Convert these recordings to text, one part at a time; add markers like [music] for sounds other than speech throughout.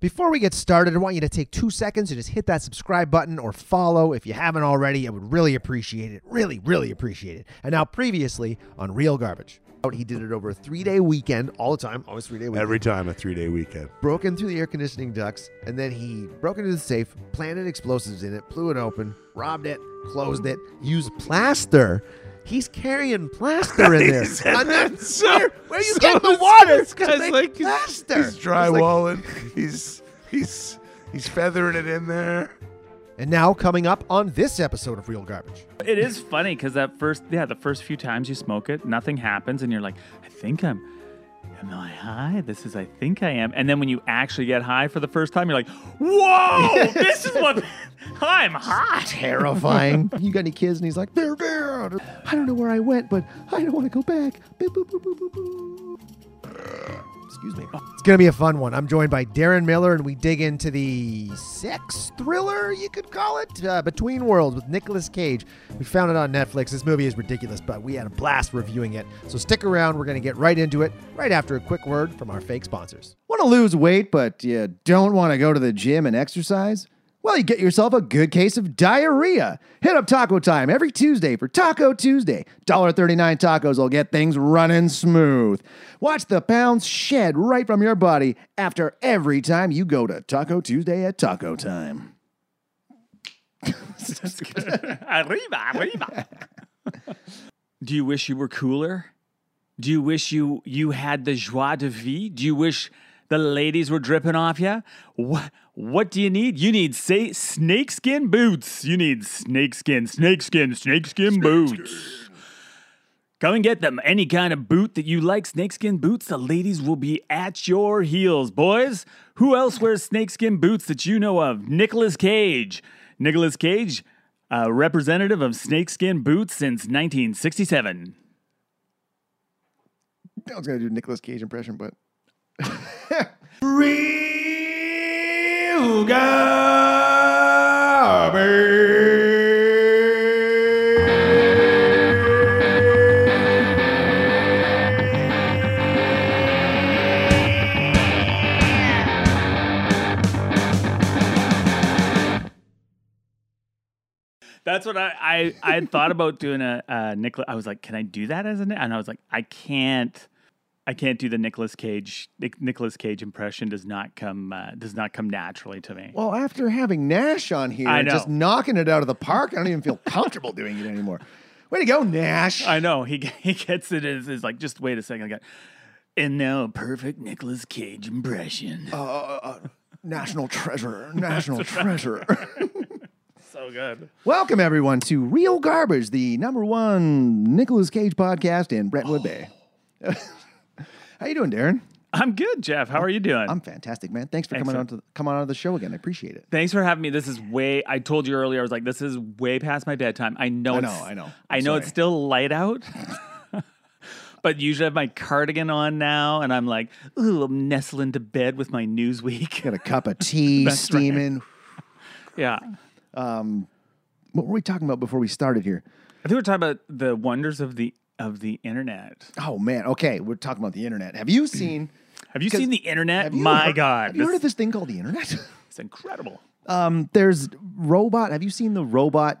Before we get started, I want you to take two seconds and just hit that subscribe button or follow if you haven't already. I would really appreciate it. Really, really appreciate it. And now, previously on Real Garbage. He did it over a three day weekend, all the time, always three day weekend. Every time a three day weekend. broke in through the air conditioning ducts, and then he broke into the safe, planted explosives in it, blew it open, robbed it, closed it, used plaster. He's carrying plaster in [laughs] there. He said And then so- where, where are you so getting the water? This to guy's make like he's- plaster. He's It's like- drywalling. he's he's he's feathering it in there. and now coming up on this episode of Real Garbage. It is funny because that first, yeah, the first few times you smoke it, nothing happens, and you're like, I think I'm, am I high? This is, I think I am. And then when you actually get high for the first time, you're like, whoa, [laughs] this is what [laughs] I'm high. [laughs] Terrifying. you got any kids? And he's like, they're there. I don't know where I went, but I don't want to go back. Boop, boop, boop, boop, boop, boop. Excuse me. It's going to be a fun one. I'm joined by Darren Miller, and we dig into the sex thriller, you could call it, uh, Between Worlds with Nicolas Cage. We found it on Netflix. This movie is ridiculous, but we had a blast reviewing it. So stick around. We're going to get right into it right after a quick word from our fake sponsors. Want to lose weight, but you don't want to go to the gym and exercise? Well, you get yourself a good case of diarrhea. Hit up Taco Time every Tuesday for Taco Tuesday. $1.39 tacos will get things running smooth. Watch the pounds shed right from your body after every time you go to Taco Tuesday at Taco Time. [laughs] arriba, arriba. [laughs] Do you wish you were cooler? Do you wish you you had the joie de vie? Do you wish the ladies were dripping off you? What what do you need? You need say snakeskin boots. You need snakeskin, snakeskin, snakeskin boots. Come and get them. Any kind of boot that you like, snakeskin boots, the ladies will be at your heels, boys. Who else wears snakeskin boots that you know of? Nicolas Cage. Nicolas Cage, a representative of snakeskin boots since 1967. I was going to do Nicolas Cage impression, but [laughs] That's what I I, I thought about doing a, a Nicolas. I was like, can I do that as a? And I was like, I can't. I can't do the Nicolas Cage. Nic- Nicolas Cage impression does not come uh, does not come naturally to me. well, after having Nash on here and just knocking it out of the park, I don't even feel [laughs] comfortable doing it anymore. Way to go, Nash. I know he [laughs] he gets it as is like just wait a second. I got and now a perfect Nicolas Cage impression. Uh, uh, uh, national [laughs] treasure, national treasure. so good. Welcome everyone to Real Garbage, the number one Nicolas Cage podcast in Brentwood oh. Bay. How you doing, Darren? I'm good, Jeff. How are you doing? I'm fantastic, man. Thanks for coming on Excellent. to come on to the show again. I appreciate it. Thanks for having me. This is way. I told you earlier. I was like, this is way past my bedtime. I know. I it's, know, I know. I know sorry. it's still light out. [laughs] but usually I have my cardigan on now, and I'm like, ooh, I'm nestling to bed with my Newsweek. Got a cup of [laughs] tea That's right. steaming. yeah. Um, what were we talking about before we started here? I think we're talking about the wonders of the of the internet. Oh man, okay, we're talking about the internet. Have you seen? [clears throat] Have you seen the internet? you My heard- God, have you heard of this thing called the internet? [laughs] it's incredible. um, there's robot. Have you seen the robot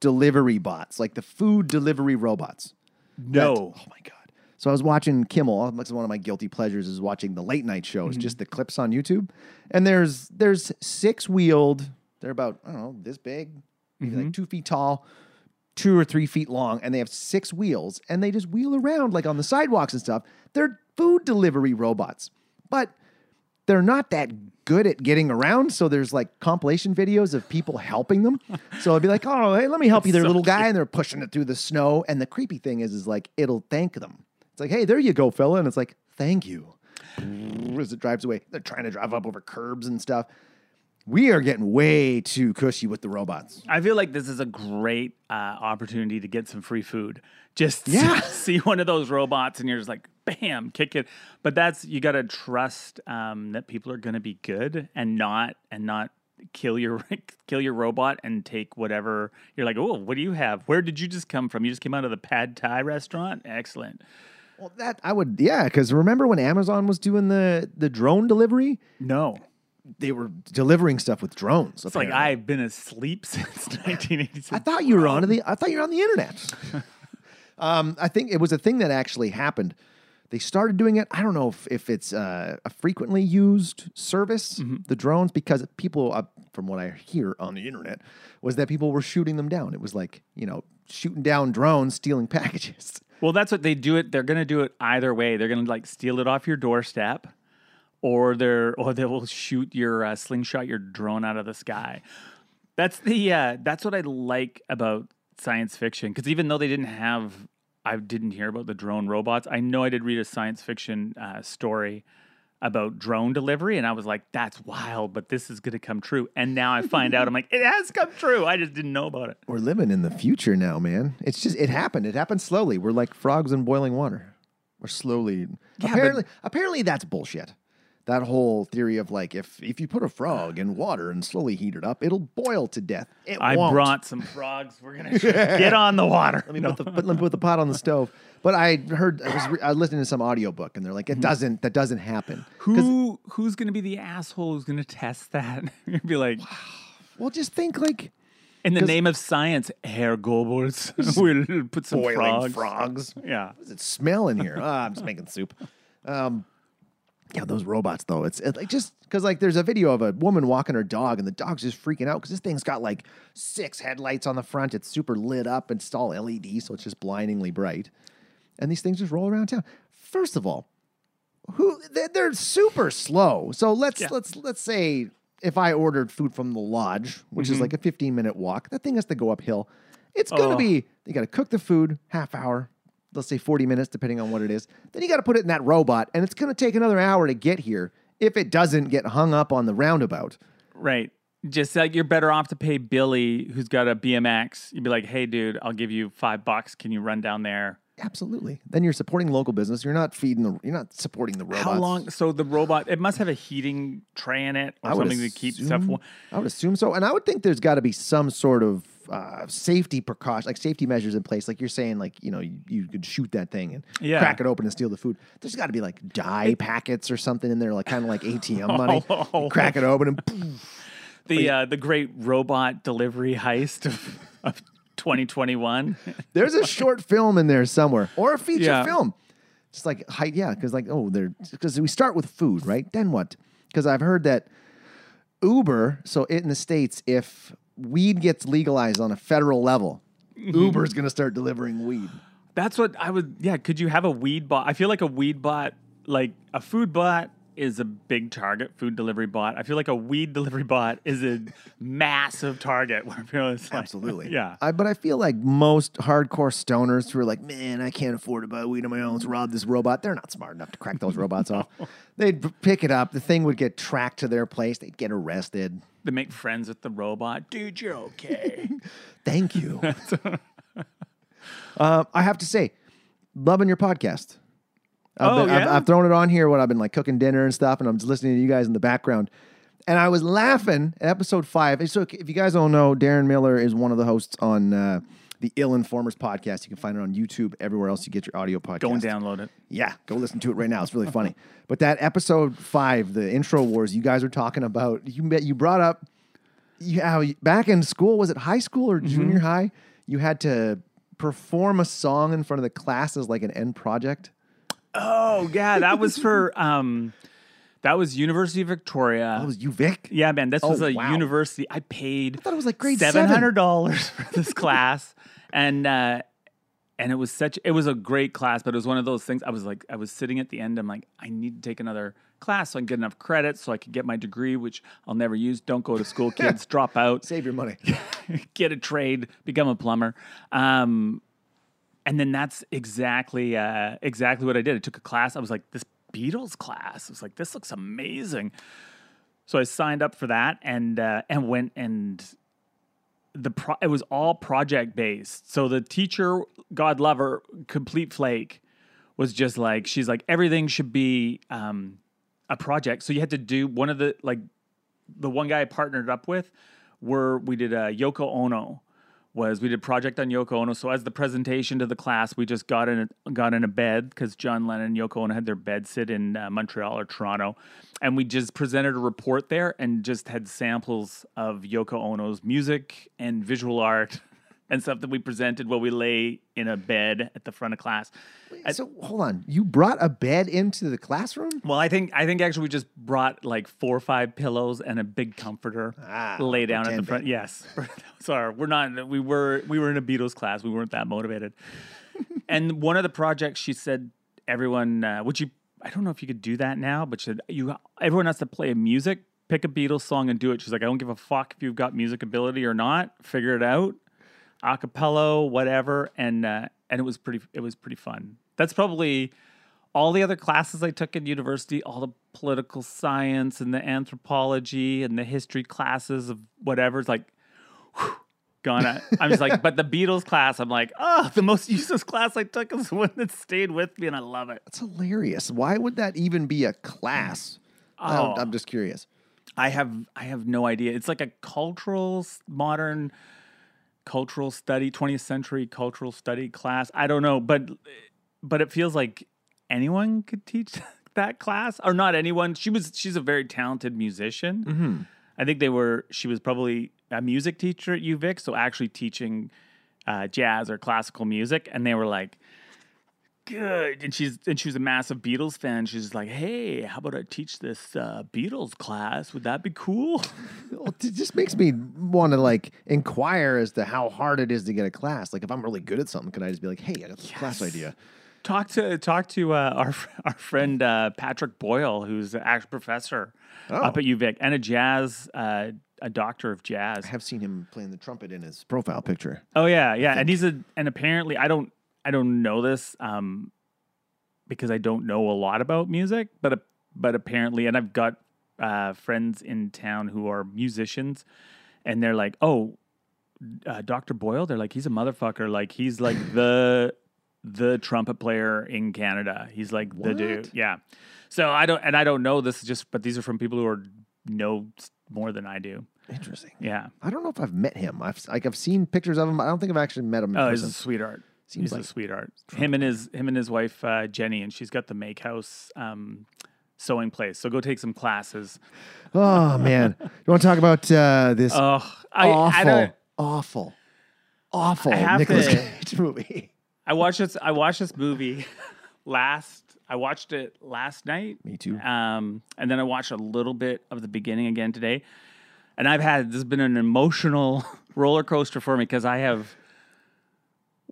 delivery bots, like the food delivery robots? No. Oh my god. So I was watching Kimmel. That's one of my guilty pleasures is watching the late night shows, Mm-hmm. just the clips on YouTube. And there's there's six wheeled. They're about I don't know this big, maybe Mm-hmm. like two feet tall, two or three feet long, and they have six wheels, and they just wheel around like on the sidewalks and stuff. They're food delivery robots, but they're not that good at getting around. So there's like compilation videos of people helping them. So I'd be like, oh, hey, let me help you there, so little guy. And they're pushing it through the snow. And the creepy thing is, is like, it'll thank them. It's like, hey, there you go, fella. And it's like, thank you. As it drives away, they're trying to drive up over curbs and stuff. We are getting way too cushy with the robots. I feel like this is a great uh, opportunity to get some free food. Just [laughs] Yeah. see one of those robots and you're just like, bam, kick it. But that's you got to trust um, that people are going to be good and not and not kill your [laughs] kill your robot and take whatever you're like. Oh, what do you have? Where did you just come from? You just came out of the Pad Thai restaurant. Excellent. Well, that I would, yeah, because remember when Amazon was doing the the drone delivery? No. They were delivering stuff with drones. It's like. I've been asleep [laughs] since [laughs] 1986. I thought you were on the. I thought you were on the internet. [laughs] um, I think it was a thing that actually happened. They started doing it. I don't know if, if it's uh, a frequently used service, Mm-hmm. the drones, because people, uh, from what I hear on the internet, was that people were shooting them down. It was like you know shooting down drones, stealing packages. Well, that's what they do it. They're going to do it either way. They're going to like steal it off your doorstep, or they're [laughs] or they will shoot your uh, slingshot your drone out of the sky. That's the uh, that's what I like about science fiction because even though they didn't have, I didn't hear about the drone robots. I know I did read a science fiction uh, story about drone delivery, and I was like, "That's wild," but this is going to come true. And now I find out, I'm like, "It has come true." I just didn't know about it. We're living in the future now, man. It's just it happened. It happened slowly. We're like frogs in boiling water. We're slowly. but- apparently, apparently that's bullshit. That whole theory of like if if you put a frog in water and slowly heat it up, it'll boil to death. It I won't. brought some frogs. We're gonna get on the water. Let me put the, put, let me put the pot on the stove. But I heard I was, re- I was listening to some audiobook and they're like it doesn't that doesn't happen. Who who's gonna be the asshole who's gonna test that? [laughs] You'd be like, Well, just think like in the name of science, Herr Goebbels, [laughs] [laughs] we'll put some boiling frogs. frogs. Yeah. What does it smell in here? Ah, I'm just making soup. Um, yeah, those robots though. It's, it's like just because like there's a video of a woman walking her dog and the dog's just freaking out because this thing's got like six headlights on the front. It's super lit up and it's all LED, so it's just blindingly bright. And these things just roll around town. First of all, who they're, they're super slow. So let's Yeah. let's let's say if I ordered food from the lodge, which is mm-hmm. like a 15 minute walk, that thing has to go uphill. It's gonna Oh. be you got to cook the food half hour, let's say 40 minutes, depending on what it is. Then you got to put it in that robot, and it's gonna take another hour to get here if it doesn't get hung up on the roundabout. Right. Just like you're better off to pay Billy, who's got a BMX. You'd be like, hey, dude, I'll give you five bucks. Can you run down there? Absolutely. Then you're supporting local business. You're not feeding the. You're not supporting the robots. How long? So the robot, it must have a heating tray in it or I would to keep stuff assume- warm. I would assume so, and I would think there's got to be some sort of uh, safety precaution, like safety measures in place. Like you're saying, like you know, you, you could shoot that thing and Yeah. crack it open and steal the food. There's got to be like dye packets or something in there, like kind of like ATM [laughs] money. Oh. Crack it open and [laughs] poof. The uh, the great robot delivery heist of, of 2021. [laughs] there's a short film in there somewhere or a feature Yeah. film. Just like height, yeah, because like oh, they're because we start with food, right? Then what? Because I've heard that Uber, so in the states, if weed gets legalized on a federal level, Mm-hmm. Uber's going to start delivering weed. That's what I would. Yeah, could you have a weed bot? I feel like a weed bot, like a food bot, is a big target. Food delivery bot. I feel like a weed [laughs] delivery bot is a massive target. [laughs] Where people is like, Absolutely. [laughs] yeah. I, but I feel like most hardcore stoners who are like, man, I can't afford to buy weed on my own. Let's rob this robot. They're not smart enough to crack those robots off. They'd p- pick it up. The thing would get tracked to their place. They'd get arrested. They make friends with the robot. Dude, you're okay. Thank you. uh, I have to say, loving your podcast. I've, Oh, been- I've. I've thrown it on here when I've been like cooking dinner and stuff, and I'm just listening to you guys in the background. And I was laughing at episode five. So if you guys don't know, Darren Miller is one of the hosts on uh, the Ill Informers podcast. You can find it on YouTube, everywhere else you get your audio podcast. Go and download it. Yeah, go listen to it right now. It's really funny. [laughs] But that episode five, the intro wars, you guys are talking about. You bet you brought up. You how back in school was it high school or junior high? You had to perform a song in front of the class as like an end project. Oh yeah, that was for um, that was University of Victoria. That was UVic. Yeah, man, this Oh, was a wow. university. I paid I thought it was like grade seven hundred dollars for this class, and uh, and it was such. It was a great class, but it was one of those things. I was like, I was sitting at the end. I'm like, I need to take another class so I can get enough credits so I could get my degree, which I'll never use. Don't go to school, kids. [laughs] drop out. Save your money. [laughs] get a trade, become a plumber. Um, and then that's exactly uh, exactly what I did. I took a class. I was like, this Beatles class. I was like, this looks amazing. So I signed up for that and uh, and went and the pro- it was all project based. So the teacher, God love her, complete flake, was just like she's like everything should be um, a project. So you had to do one of the like the one guy I partnered up with, where we did a Yoko Ono, was we did project on Yoko Ono. So as the presentation to the class, we just got in a, got in a bed because John Lennon and Yoko Ono had their bed sit in uh, Montreal or Toronto, and we just presented a report there and just had samples of Yoko Ono's music and visual art and stuff that we presented while we lay in a bed at the front of class. So hold on, you brought a bed into the classroom? Well, I think I think actually we just brought like four or five pillows and a big comforter, Ah, lay down at the front. bed. Yes, [laughs] sorry, we're not. We were we were in a Beatles class. We weren't that motivated. [laughs] and one of the projects, she said, everyone, uh, which you, I don't know if you could do that now, but she said you, everyone has to play a music, pick a Beatles song and do it. She's like, I don't give a fuck if you've got music ability or not. Figure it out, acapella, whatever. And uh, and it was pretty, it was pretty fun. That's probably all the other classes I took in university, all the political science and the anthropology and the history classes of whatever. It's like, whew. I- I'm just like, but the Beatles class, I'm like, oh, the most useless class I took is the one that stayed with me, and I love it. That's hilarious. Why would that even be a class? Don't- Oh. I'm just curious. I have, I have no idea. It's like a cultural, modern, cultural study, 20th century cultural study class. I don't know, but, but it feels like anyone could teach [laughs] that class, or not anyone. She was, she's a very talented musician. I think they were. She was probably a music teacher at UVic, so actually teaching uh, jazz or classical music, and they were like, "Good." And she's and she was a massive Beatles fan. She's like, "Hey, how about I teach this uh, Beatles class? Would that be cool?" [laughs] Well, it just makes me want to like inquire as to how hard it is to get a class. Like, if I'm really good at something, can I just be like, "Hey, I got this class idea"? talk to talk to uh, our our friend uh, Patrick Boyle, who's an actual professor up at UVic and a jazz uh, a doctor of jazz. I have seen him playing the trumpet in his profile picture. Oh yeah, yeah, and he's a and apparently I don't I don't know this um because I don't know a lot about music, but but apparently, and I've got uh, friends in town who are musicians, and they're like, oh, uh, Doctor Boyle. They're like, he's a motherfucker. Like he's like the [laughs] the trumpet player in Canada. He's like the dude. Yeah. So I don't and I don't know this is just, but these are from people who are know more than I do. Interesting. Yeah. I don't know if I've met him. I've like I've seen pictures of him. I don't think I've actually met him in Oh, he's a sweetheart. Seems he's like a sweetheart. Him and his him and his wife uh, Jenny, and she's got the Make House um, sewing place. So go take some classes. Oh man, you want to talk about uh, this Oh, I, awful, I awful, awful Nicolas to- Cage movie? I watched this. I watched this movie [laughs] last. I watched it last night. Me too. Um, and then I watched a little bit of the beginning again today. And I've had this has been an emotional [laughs] roller coaster for me because I have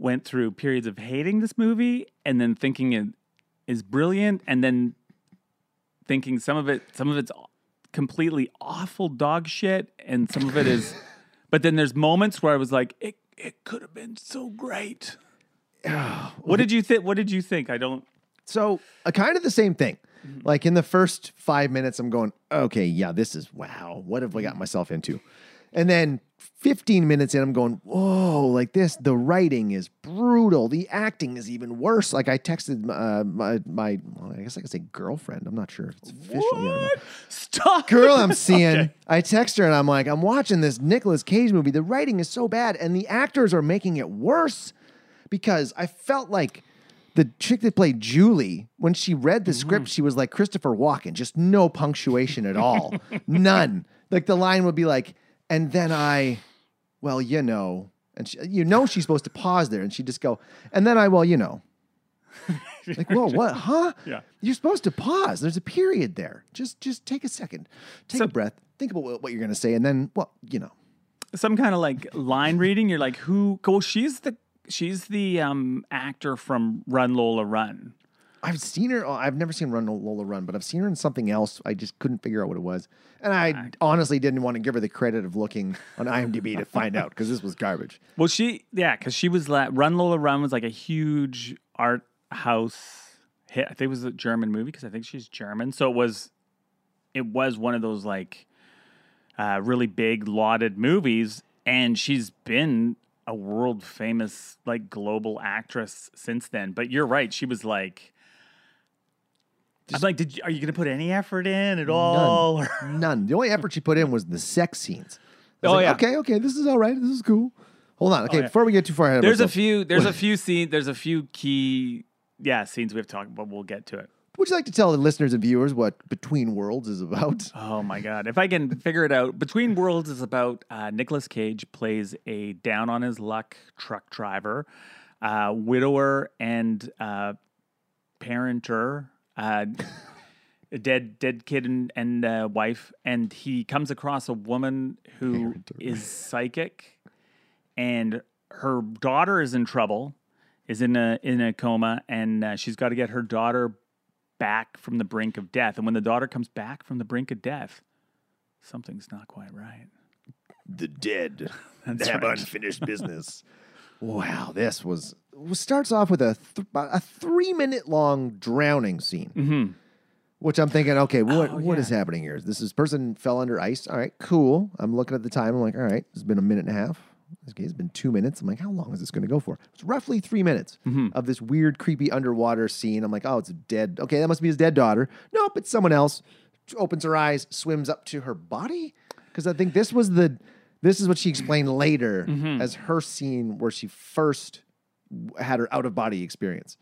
went through periods of hating this movie and then thinking it is brilliant and then thinking some of it some of it's completely awful dog shit and some of it is [laughs] but then there's moments where I was like it it could have been so great. what did you think what did you think? I don't So, uh, kind of the same thing. Mm-hmm. Like in the first five minutes, I'm going, okay, yeah, this is wow. What have I got myself into? And then 15 minutes in, I'm going, whoa, like this. The writing is brutal. The acting is even worse. Like I texted uh, my my, well, I guess I could say girlfriend. I'm not sure if it's official. What? Stop. girl I'm [laughs] seeing, Okay. I text her and I'm like, I'm watching this Nicolas Cage movie. The writing is so bad, and the actors are making it worse because I felt like the chick that played Julie, when she read the script, she was like Christopher Walken, just no punctuation at all. [laughs] None. Like the line would be like, and then I, well, you know, and she, you know she's supposed to pause there, and she just go, and then I, well, you know. [laughs] like, whoa, what? Huh? Yeah. You're supposed to pause. There's a period there. Just just take a second. Take So- a breath. Think about what, you're going to say and then well, you know. Some kind of like line [laughs] reading. You're like, who? Well, she's the she's the um actor from Run Lola Run. I've seen her. I've never seen Run Lola Run, but I've seen her in something else. I just couldn't figure out what it was, and I honestly didn't want to give her the credit of looking on IMDb to find out because this was garbage. Well, she yeah, because she was la- Run Lola Run was like a huge art house hit. I think it was a German movie because I think she's German. So it was it was one of those like uh, really big lauded movies, and she's been a world famous like global actress since then. But you're right, she was like. I'm like, did you, are you going to put any effort in at all? Or- [laughs] None. The only effort she put in was the sex scenes. Oh, like, yeah. Okay, okay, this is all right. This is cool. Hold on. Okay, yeah. before we get too far ahead, of There's a few. There's a [laughs] few scenes. There's a few key, yeah, scenes we've talked about. We'll get to it. Would you like to tell the listeners and viewers what Between Worlds is about? [laughs] Oh my god! If I can figure it out, Between Worlds is about uh, Nicolas Cage plays a down on his luck truck driver, uh, widower and uh, parenter, uh, a dead dead kid and, and uh, wife, and he comes across a woman who is psychic, and her daughter is in trouble, is in a in a coma, and uh, she's got to get her daughter back from the brink of death. And when the daughter comes back from the brink of death, something's not quite right. The dead [laughs] That's have right. unfinished business. [laughs] wow, this was starts off with a th- a three minute long drowning scene. Mm-hmm. Which I'm thinking, okay, what Oh, what is yeah. happening here? This is person fell under ice. All right, cool. I'm looking at the time. I'm like, all right, it's been a minute and a half. Okay, it's been two minutes. I'm like, how long is this going to go for? It's roughly three minutes Mm-hmm. of this weird, creepy underwater scene. I'm like, oh, it's dead. Okay, that must be his dead daughter. Nope, it's someone else. Opens her eyes, swims up to her body. Because I think this was the, this is what she explained later Mm-hmm. as her scene where she first had her out of body experience.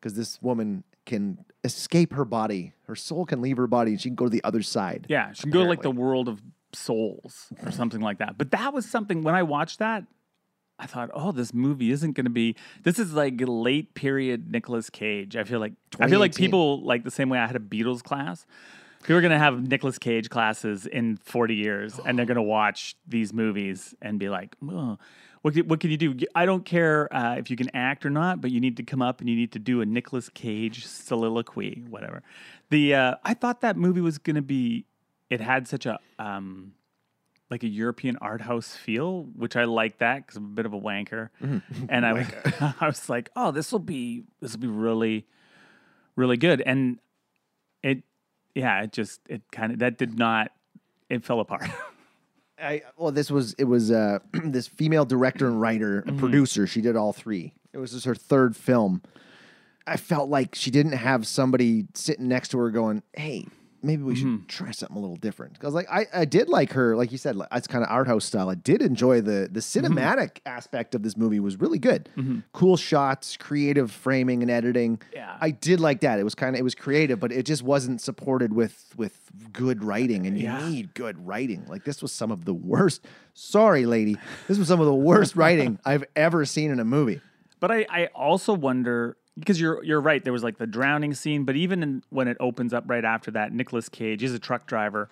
Because this woman can escape her body, her soul can leave her body, and she can go to the other side. Yeah, she can go to like the world of souls or something like that. But that was something when I watched that, I thought, oh, this movie isn't going to be. This is like late period Nicolas Cage. I feel like I feel like people like the same way I had a Beatles class. People are going to have Nicolas Cage classes in 40 years, and they're [gasps] going to watch these movies and be like, oh, what, can- what can you do? I don't care uh, if you can act or not, but you need to come up and you need to do a Nicolas Cage soliloquy, whatever. The uh, I thought that movie was going to be. It had such a um, like a European art house feel, which I like that because I'm a bit of a wanker, and I, [laughs] [laughs] I was like, oh, this will be this will be really, really good, and yeah, it just it kind of that did not, it fell apart. [laughs] I well, this was it was uh, [clears throat] this female director and writer and producer. She did all three. It was just her third film. I felt like she didn't have somebody sitting next to her going, "Hey, maybe we should mm-hmm. try something a little different." Because like I, I did like her, like you said, like, it's kind of art house style. I did enjoy the the mm-hmm. cinematic aspect of this movie was really good. Mm-hmm. Cool shots, creative framing and editing. Yeah. I did like that. It was kind of it was creative, but it just wasn't supported with with good writing. And you Yeah. need good writing. Like this was some of the worst. Sorry, lady, this was some of the worst writing I've ever seen in a movie. But I, I also wonder because you're you're right. There was like the drowning scene, but even in, when it opens up right after that, Nicolas Cage is a truck driver,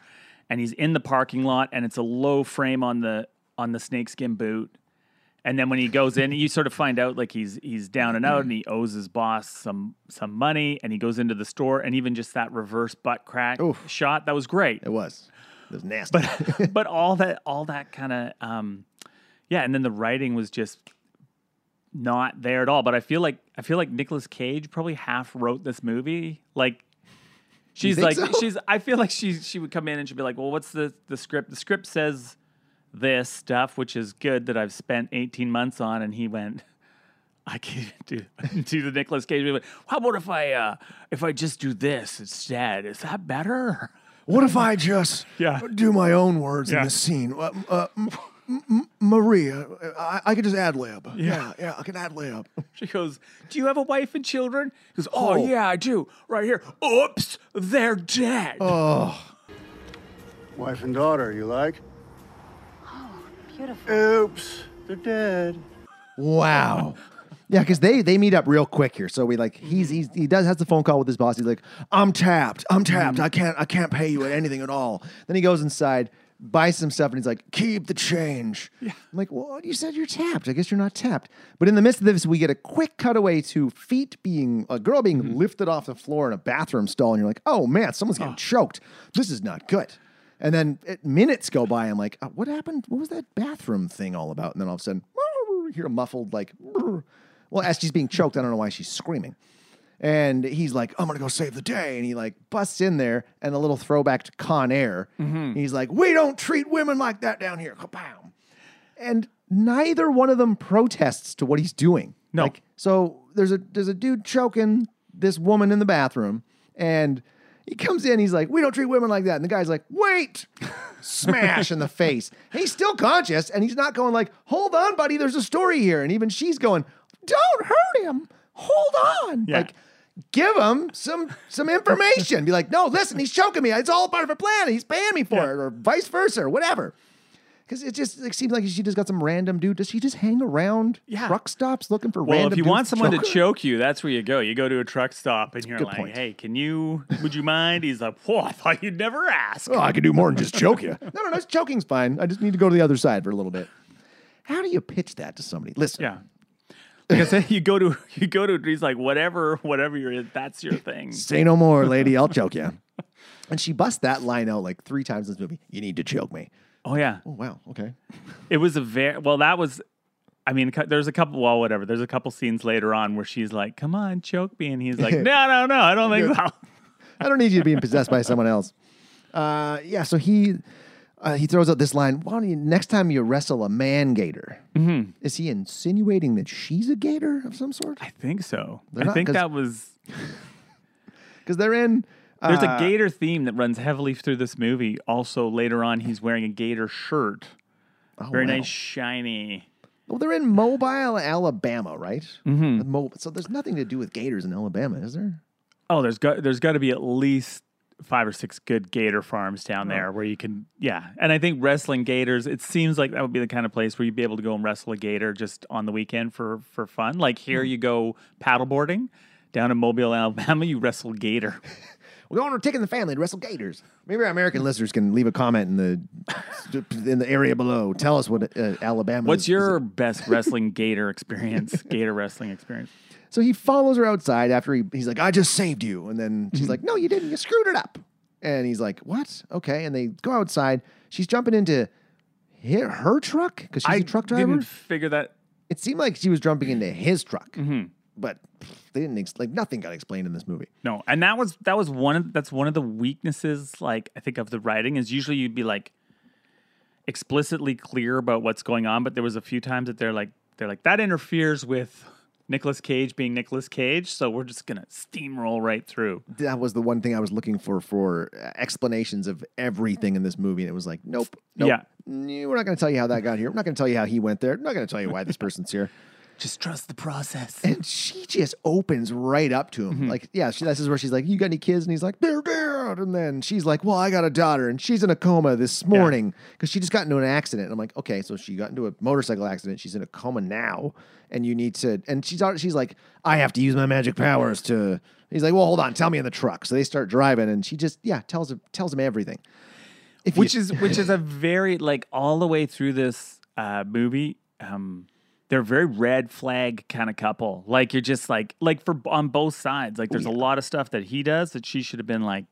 and he's in the parking lot, and it's a low frame on the on the snakeskin boot. And then when he goes in, you sort of find out like he's he's down and out, and he owes his boss some some money, and he goes into the store, and even just that reverse butt crack shot that was great. It was. It was nasty. But [laughs] but all that all that kind of um, yeah, and then the writing was just not there at all. But I feel like I feel like Nicolas Cage probably half wrote this movie. Like she's like so? she's I feel like she she would come in and she'd be like, Well, what's the the script? The script says this stuff, which is good that I've spent 18 months on, and he went I can't do [laughs] do the Nicolas Cage. Went, How about if I uh if I just do this instead? Is that better? What if I just Yeah. do my own words Yeah. in the scene? Uh, uh, M- M- M- Maria, I, I could just ad lib. Yeah. yeah, I can ad lib. [laughs] She goes, Do you have a wife and children? He goes, Oh, oh. yeah, I do. Right here. Oops, they're dead. Oh. Wife and daughter, you like? Oh, beautiful. Oops, they're dead. wow. Yeah, because they they meet up real quick here. So we like he's, he's he does has the phone call with his boss. He's like, I'm tapped. I'm tapped. Mm-hmm. I can't I can't pay you anything at all. Then he goes inside, buys some stuff, and he's like, keep the change. Yeah. I'm like, well, you said you're tapped. I guess you're not tapped. But in the midst of this, we get a quick cutaway to feet being a girl being lifted off the floor in a bathroom stall, and you're like, oh man, someone's getting choked. This is not good. And then it, minutes go by. I'm like, uh, what happened? What was that bathroom thing all about? And then all of a sudden, [laughs] you hear a muffled like, [laughs] well, as she's being choked, I don't know why she's screaming. And he's like, I'm gonna go save the day. And he like busts in there and a little throwback to Con Air. Mm-hmm. He's like, We don't treat women like that down here. Kapow. And neither one of them protests to what he's doing. No. Like, so there's a there's a dude choking this woman in the bathroom, and He comes in, he's like, "We don't treat women like that," and the guy's like, "Wait!" [laughs] Smash in the face. He's still conscious, and he's not going like, "Hold on, buddy, there's a story here." And even she's going, "Don't hurt him. Hold on." Yeah. Like, give him some some information. Be like, "No, listen, he's choking me. It's all part of a plan. He's paying me for Yeah. it, or vice versa, or whatever." Because it just like, seems like she just got some random dude. Does she just hang around Yeah. truck stops looking for Well, random if you want someone to choke her? choke you, that's where you go. You go to a truck stop and you're like, point. "Hey, can you? Would you mind?" He's like, "Whoa, I thought you'd never ask." Oh, I can do more than just [laughs] choke you. no, no, no. Choking's fine. I just need to go to the other side for a little bit. How do you pitch that to somebody? Listen, Yeah. Said, you go to [laughs] you go to he's like whatever whatever you're that's your thing. say no more, lady. I'll choke you. And she busts that line out like three times in this movie. You need to choke me. Oh yeah, Oh wow. Okay. [laughs] it was a very well. That was, I mean, there's a couple. Well, whatever. There's a couple scenes later on where she's like, "Come on, choke me," and he's like, [laughs] "No, no, no, I don't think so." I don't need you to be possessed by someone else. Uh, yeah. So he uh, he throws out this line. Why don't you next time you wrestle a man gator? Mm-hmm. Is he insinuating that she's a gator of some sort? I think so. They're I not, think that was. [laughs] Because they're in. There's uh, a gator theme that runs heavily through this movie. Also, later on, he's wearing a gator shirt. oh, Very wow. nice, shiny. Well, they're in Mobile, Alabama, right? Mm-hmm. Mo- so there's nothing to do with gators in Alabama, is there? Oh, there's got there's got to be at least five or six good gator farms down there where you can yeah. And I think wrestling gators, it seems like that would be the kind of place where you'd be able to go and wrestle a gator just on the weekend for for fun. Like here, Hmm. you go paddleboarding down in Mobile, Alabama, you wrestle gator. [laughs] We're going to taking the family to wrestle gators. Maybe our American listeners can leave a comment in the in the area below. Tell us what uh, Alabama. What's is- your best wrestling gator experience? [laughs] Gator wrestling experience. So he follows her outside after he, he's like, "I just saved you," and then she's like, "No, you didn't. You screwed it up." And he's like, "What? Okay." And they go outside. She's jumping into her, her truck because she's I a truck driver. didn't figure that. It seemed like she was jumping into his truck, Mm-hmm. but pff, they didn't ex- like nothing got explained in this movie. No, and that was that was one of that's one of the weaknesses. Like I think of the writing is usually you'd be like explicitly clear about what's going on, but there was a few times that they're like they're like that interferes with Nicolas Cage being Nicolas Cage, so we're just gonna steamroll right through. that was the one thing I was looking for for uh, explanations of everything in this movie, and it was like, nope, nope. Yeah. We're not going to tell you how that got here. We're not going to tell you how he went there. We're not going to tell you why this person's here. Just trust the process. And she just opens right up to him, Mm-hmm. like, yeah, she, this is where she's like, "You got any kids?" And he's like, "They're dead." And then she's like, "Well, I got a daughter, and she's in a coma this morning because she just got into an accident." And I'm like, "Okay, so she got into a motorcycle accident. She's in a coma now, and you need to." And she's she's like, "I have to use my magic powers to." He's like, "Well, hold on, tell me in the truck." So they start driving, and she just yeah tells him tells him everything. If you- which is which is a very like all the way through this uh, movie. Um, they're a very red flag kind of couple. Like you're just like like for on both sides. Like there's a lot of stuff that he does that she should have been like,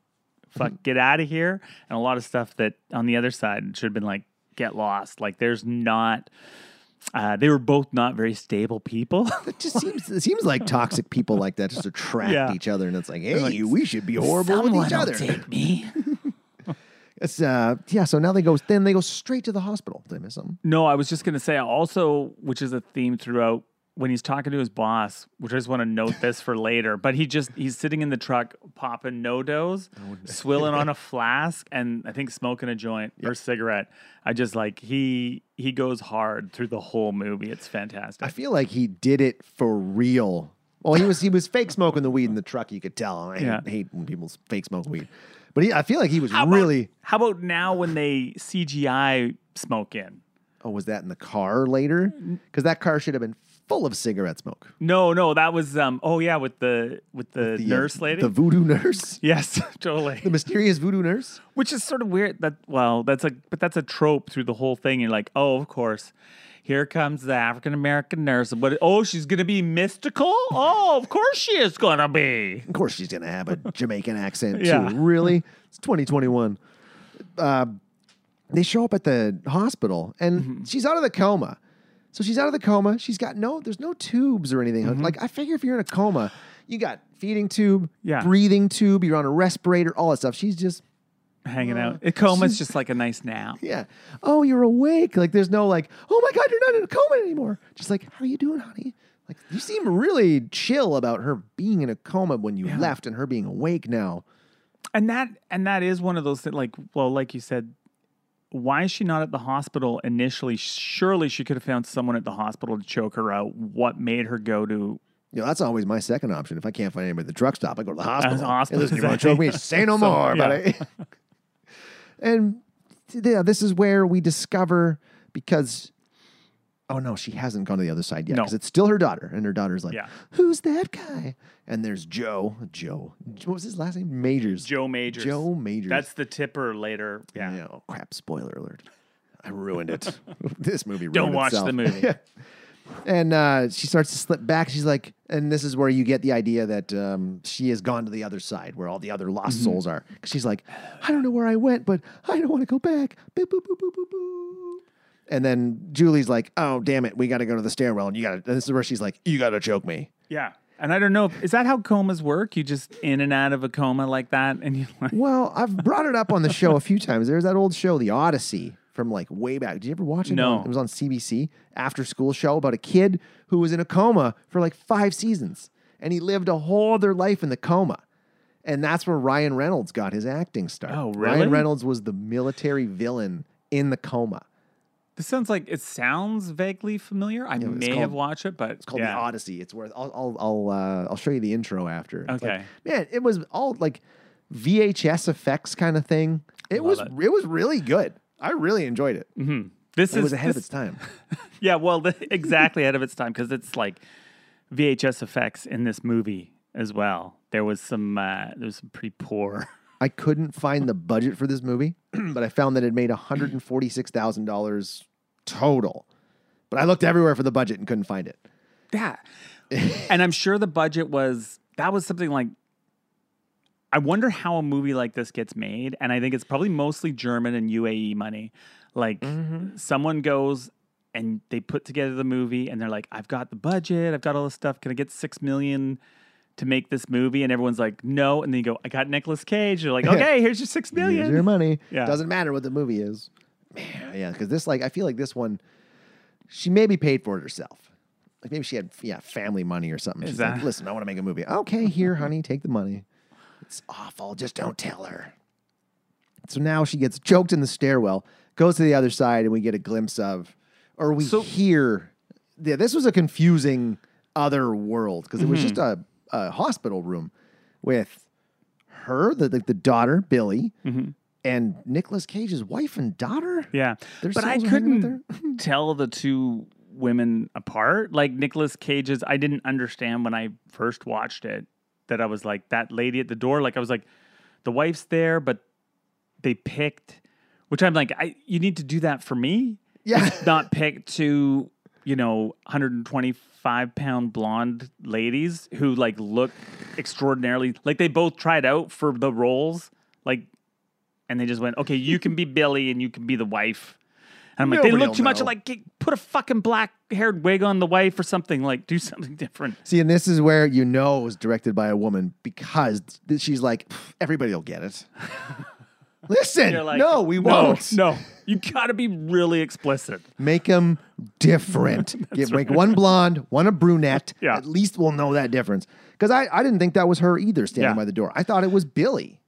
"Fuck, get out of here," and a lot of stuff that on the other side should have been like, "Get lost." Like there's not. Uh, they were both not very stable people. [laughs] It just seems it seems like [laughs] toxic people like that just attract Yeah. each other, and it's like, hey, like, we should be horrible with each other. Take me. [laughs] It's uh, yeah. So now they go, then they go straight to the hospital. Did I miss something? No, I was just going to say also, which is a theme throughout when he's talking to his boss, which I just want to note [laughs] this for later, but he just, he's sitting in the truck popping NoDoz, swilling on a [laughs] flask, and I think smoking a joint or cigarette. I just like, he, he goes hard through the whole movie. It's fantastic. I feel like he did it for real. Well, he was he was fake smoking the weed in the truck. You could tell. I Yeah. hate when people fake smoke weed, but he, I feel like he was How about- really. how about now when they CGI smoke in? Oh, was that in the car later? Because that car should have been full of cigarette smoke. No, no, that was, um, oh yeah, with the, with the, The, uh, nurse lady. the voodoo nurse, [laughs] yes, [laughs] totally. the mysterious voodoo nurse. Which is sort of weird. That well, that's a but that's a trope through the whole thing. You're like, oh, of course, here comes the African American nurse. But oh, she's gonna be mystical. Oh, of course she is gonna be. Of course, she's gonna have a [laughs] Jamaican accent Yeah. too. Really, it's 2021. Uh, they show up at the hospital, and Mm-hmm. she's out of the coma. So she's out of the coma. She's got no, there's no tubes or anything. Mm-hmm. Like I figure if you're in a coma, you got feeding tube, Yeah. breathing tube, you're on a respirator, all that stuff. She's just Hanging out. A coma's just like a nice nap. [laughs] yeah. Oh, you're awake. Like there's no like, oh my god, you're not in a coma anymore. Just like, how are you doing, honey? Like you seem really chill about her being in a coma when you left and her being awake now. And that and that is one of those that like well, like you said, why is she not at the hospital initially? Surely she could have found someone at the hospital to choke her out. What made her go to You know, that's always my second option. If I can't find anybody at the truck stop, I go to the hospital. hospital, Hey, listen, you want to choke me? Say no So, more. yeah. I, [laughs] and yeah, this is where we discover because oh no, she hasn't gone to the other side yet No. because it's still her daughter, and her daughter's like, Yeah. "Who's that guy?" And there's Joe. Joe. What was his last name? Majors. Joe Majors? Joe Majors. That's the tipper later. Yeah. Yeah, oh, crap. Spoiler alert. I ruined it. [laughs] this movie ruined Don't watch itself. the movie. [laughs] and uh, she starts to slip back. She's like, and this is where you get the idea that um, she has gone to the other side, where all the other lost souls are. 'Cause she's like, I don't know where I went, but I don't want to go back. Boop, boop, boop, boop, boop, boop. And then Julie's like, Oh, damn it, we got to go to the stairwell, and you got to. This is where she's like, You got to choke me. Yeah. And I don't know, if- is that how comas work? You just in and out of a coma like that, and you like, [laughs] Well, I've brought it up on the show a few times. There's that old show, The Odyssey, from like way back. Did you ever watch it? No. It was on CBC, after school show about a kid who was in a coma for like five seasons. And he lived a whole other life in the coma. And that's where Ryan Reynolds got his acting start. Oh, really? Ryan Reynolds was the military villain in the coma. This sounds like it sounds vaguely familiar. I it's may called- have watched it, but It's called yeah. The Odyssey. It's worth. I'll I'll I'll, uh, I'll show you the intro after. It's like- Okay. man, it was all like VHS effects kind of thing. It was it. it was really good. I really enjoyed it. This It is was ahead of its time. [laughs] Yeah, well, the, exactly ahead of its time because it's like VHS effects in this movie as well. There was some, uh, there was some pretty poor. I couldn't find the budget for this movie, [clears throat] but I found that it made $146,000 total. But I looked everywhere for the budget and couldn't find it. Yeah, [laughs] and I'm sure the budget was that was something like. I wonder how a movie like this gets made, and I think it's probably mostly German and UAE money. Like mm-hmm. someone goes and they put together the movie, and they're like, "I've got the budget, I've got all this stuff. Can I get six million to make this movie?" And everyone's like, "No," and then you go, "I got Nicolas Cage." You're like, [laughs] "Okay, here's your six million. Here's your money. Yeah. Doesn't matter what the movie is. Man, yeah, because this, like, I feel like this one, she maybe paid for it herself. Like maybe she had, yeah, family money or something. She's like, that- listen, I want to make a movie. Okay, here, [laughs] honey, take the money. It's awful. Just don't tell her. So now she gets choked in the stairwell, goes to the other side, and we get a glimpse of, or we So- hear. Yeah, this was a confusing other world because it was just Mm-hmm. a, a hospital room with her, the the, the daughter Billy, Mm-hmm. and Nicolas Cage's wife and daughter. Yeah, Their but I souls are hanging out couldn't [laughs] tell the two women apart. Like Nicolas Cage's, I didn't understand when I first watched it that I was like that lady at the door. Like I was like, the wife's there, but they picked, which I'm like, I you need to do that for me. Yeah. not pick two, you know, 125 pound blonde ladies who like look extraordinarily like they both tried out for the roles, like, and they just went, okay, you can be Billy and you can be the wife. And I'm like, they look too will much like "Get- put a fucking black haired wig on the wife or something. Like, do [laughs] something different. See, and this is where you know it was directed by a woman because th- she's like, everybody will get it. [laughs] Listen, like, no, we no, won't. No, you got to be really explicit. Make them different. [laughs] Get, Make one blonde, one a brunette. Yeah. At least we'll know that difference. Because I, I didn't think that was her either standing Yeah. by the door. I thought it was Billy.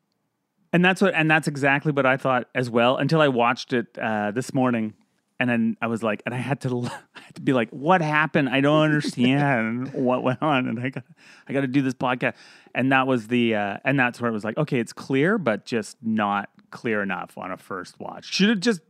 And that's what, and that's exactly what I thought as well until I watched it uh, this morning, and then I was like, and I had to, [laughs] I had to be like, what happened? I don't understand [laughs] what went on, and I got, I got to do this podcast, and that was the, uh, and that's where it was like, okay, it's clear, but just not clear enough on a first watch. Should have just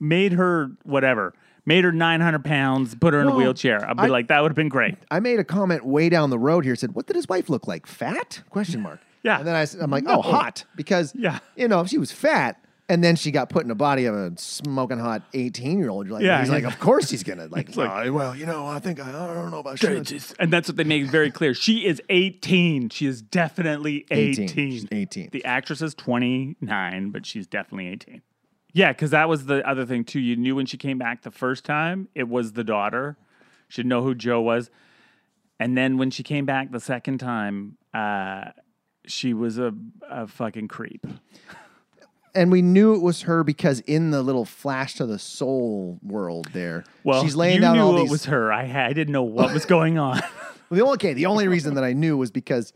made her whatever, made her nine hundred pounds, put her in a wheelchair. I'd be I- like, that would have been great. I made a comment way down the road here. Said, "What did his wife look like? Fat?" Question mark. [laughs] Yeah. And then I, am like, No. "Oh, hot," because Yeah. you know, if she was fat, and then she got put in the body of a smoking hot 18 year old. You're like, Yeah, he's like, of course he's gonna like. like- "Oh, well, you know, I think I, I don't know about shit. And that's what they made very clear. She is 18. She is definitely 18. 18. She's 18. The actress is 29, but she's definitely 18. Yeah, because that was the other thing too. You knew when she came back the first time, it was the daughter. She'd know who Joe was. And then when she came back the second time, uh, she was a, a fucking creep. And we knew it was her because in the little flash to the soul world there, Well, she's laying you down knew all it these. was her. I, had, I didn't know what was going on. [laughs] Well, the only, okay, the only reason that I knew was because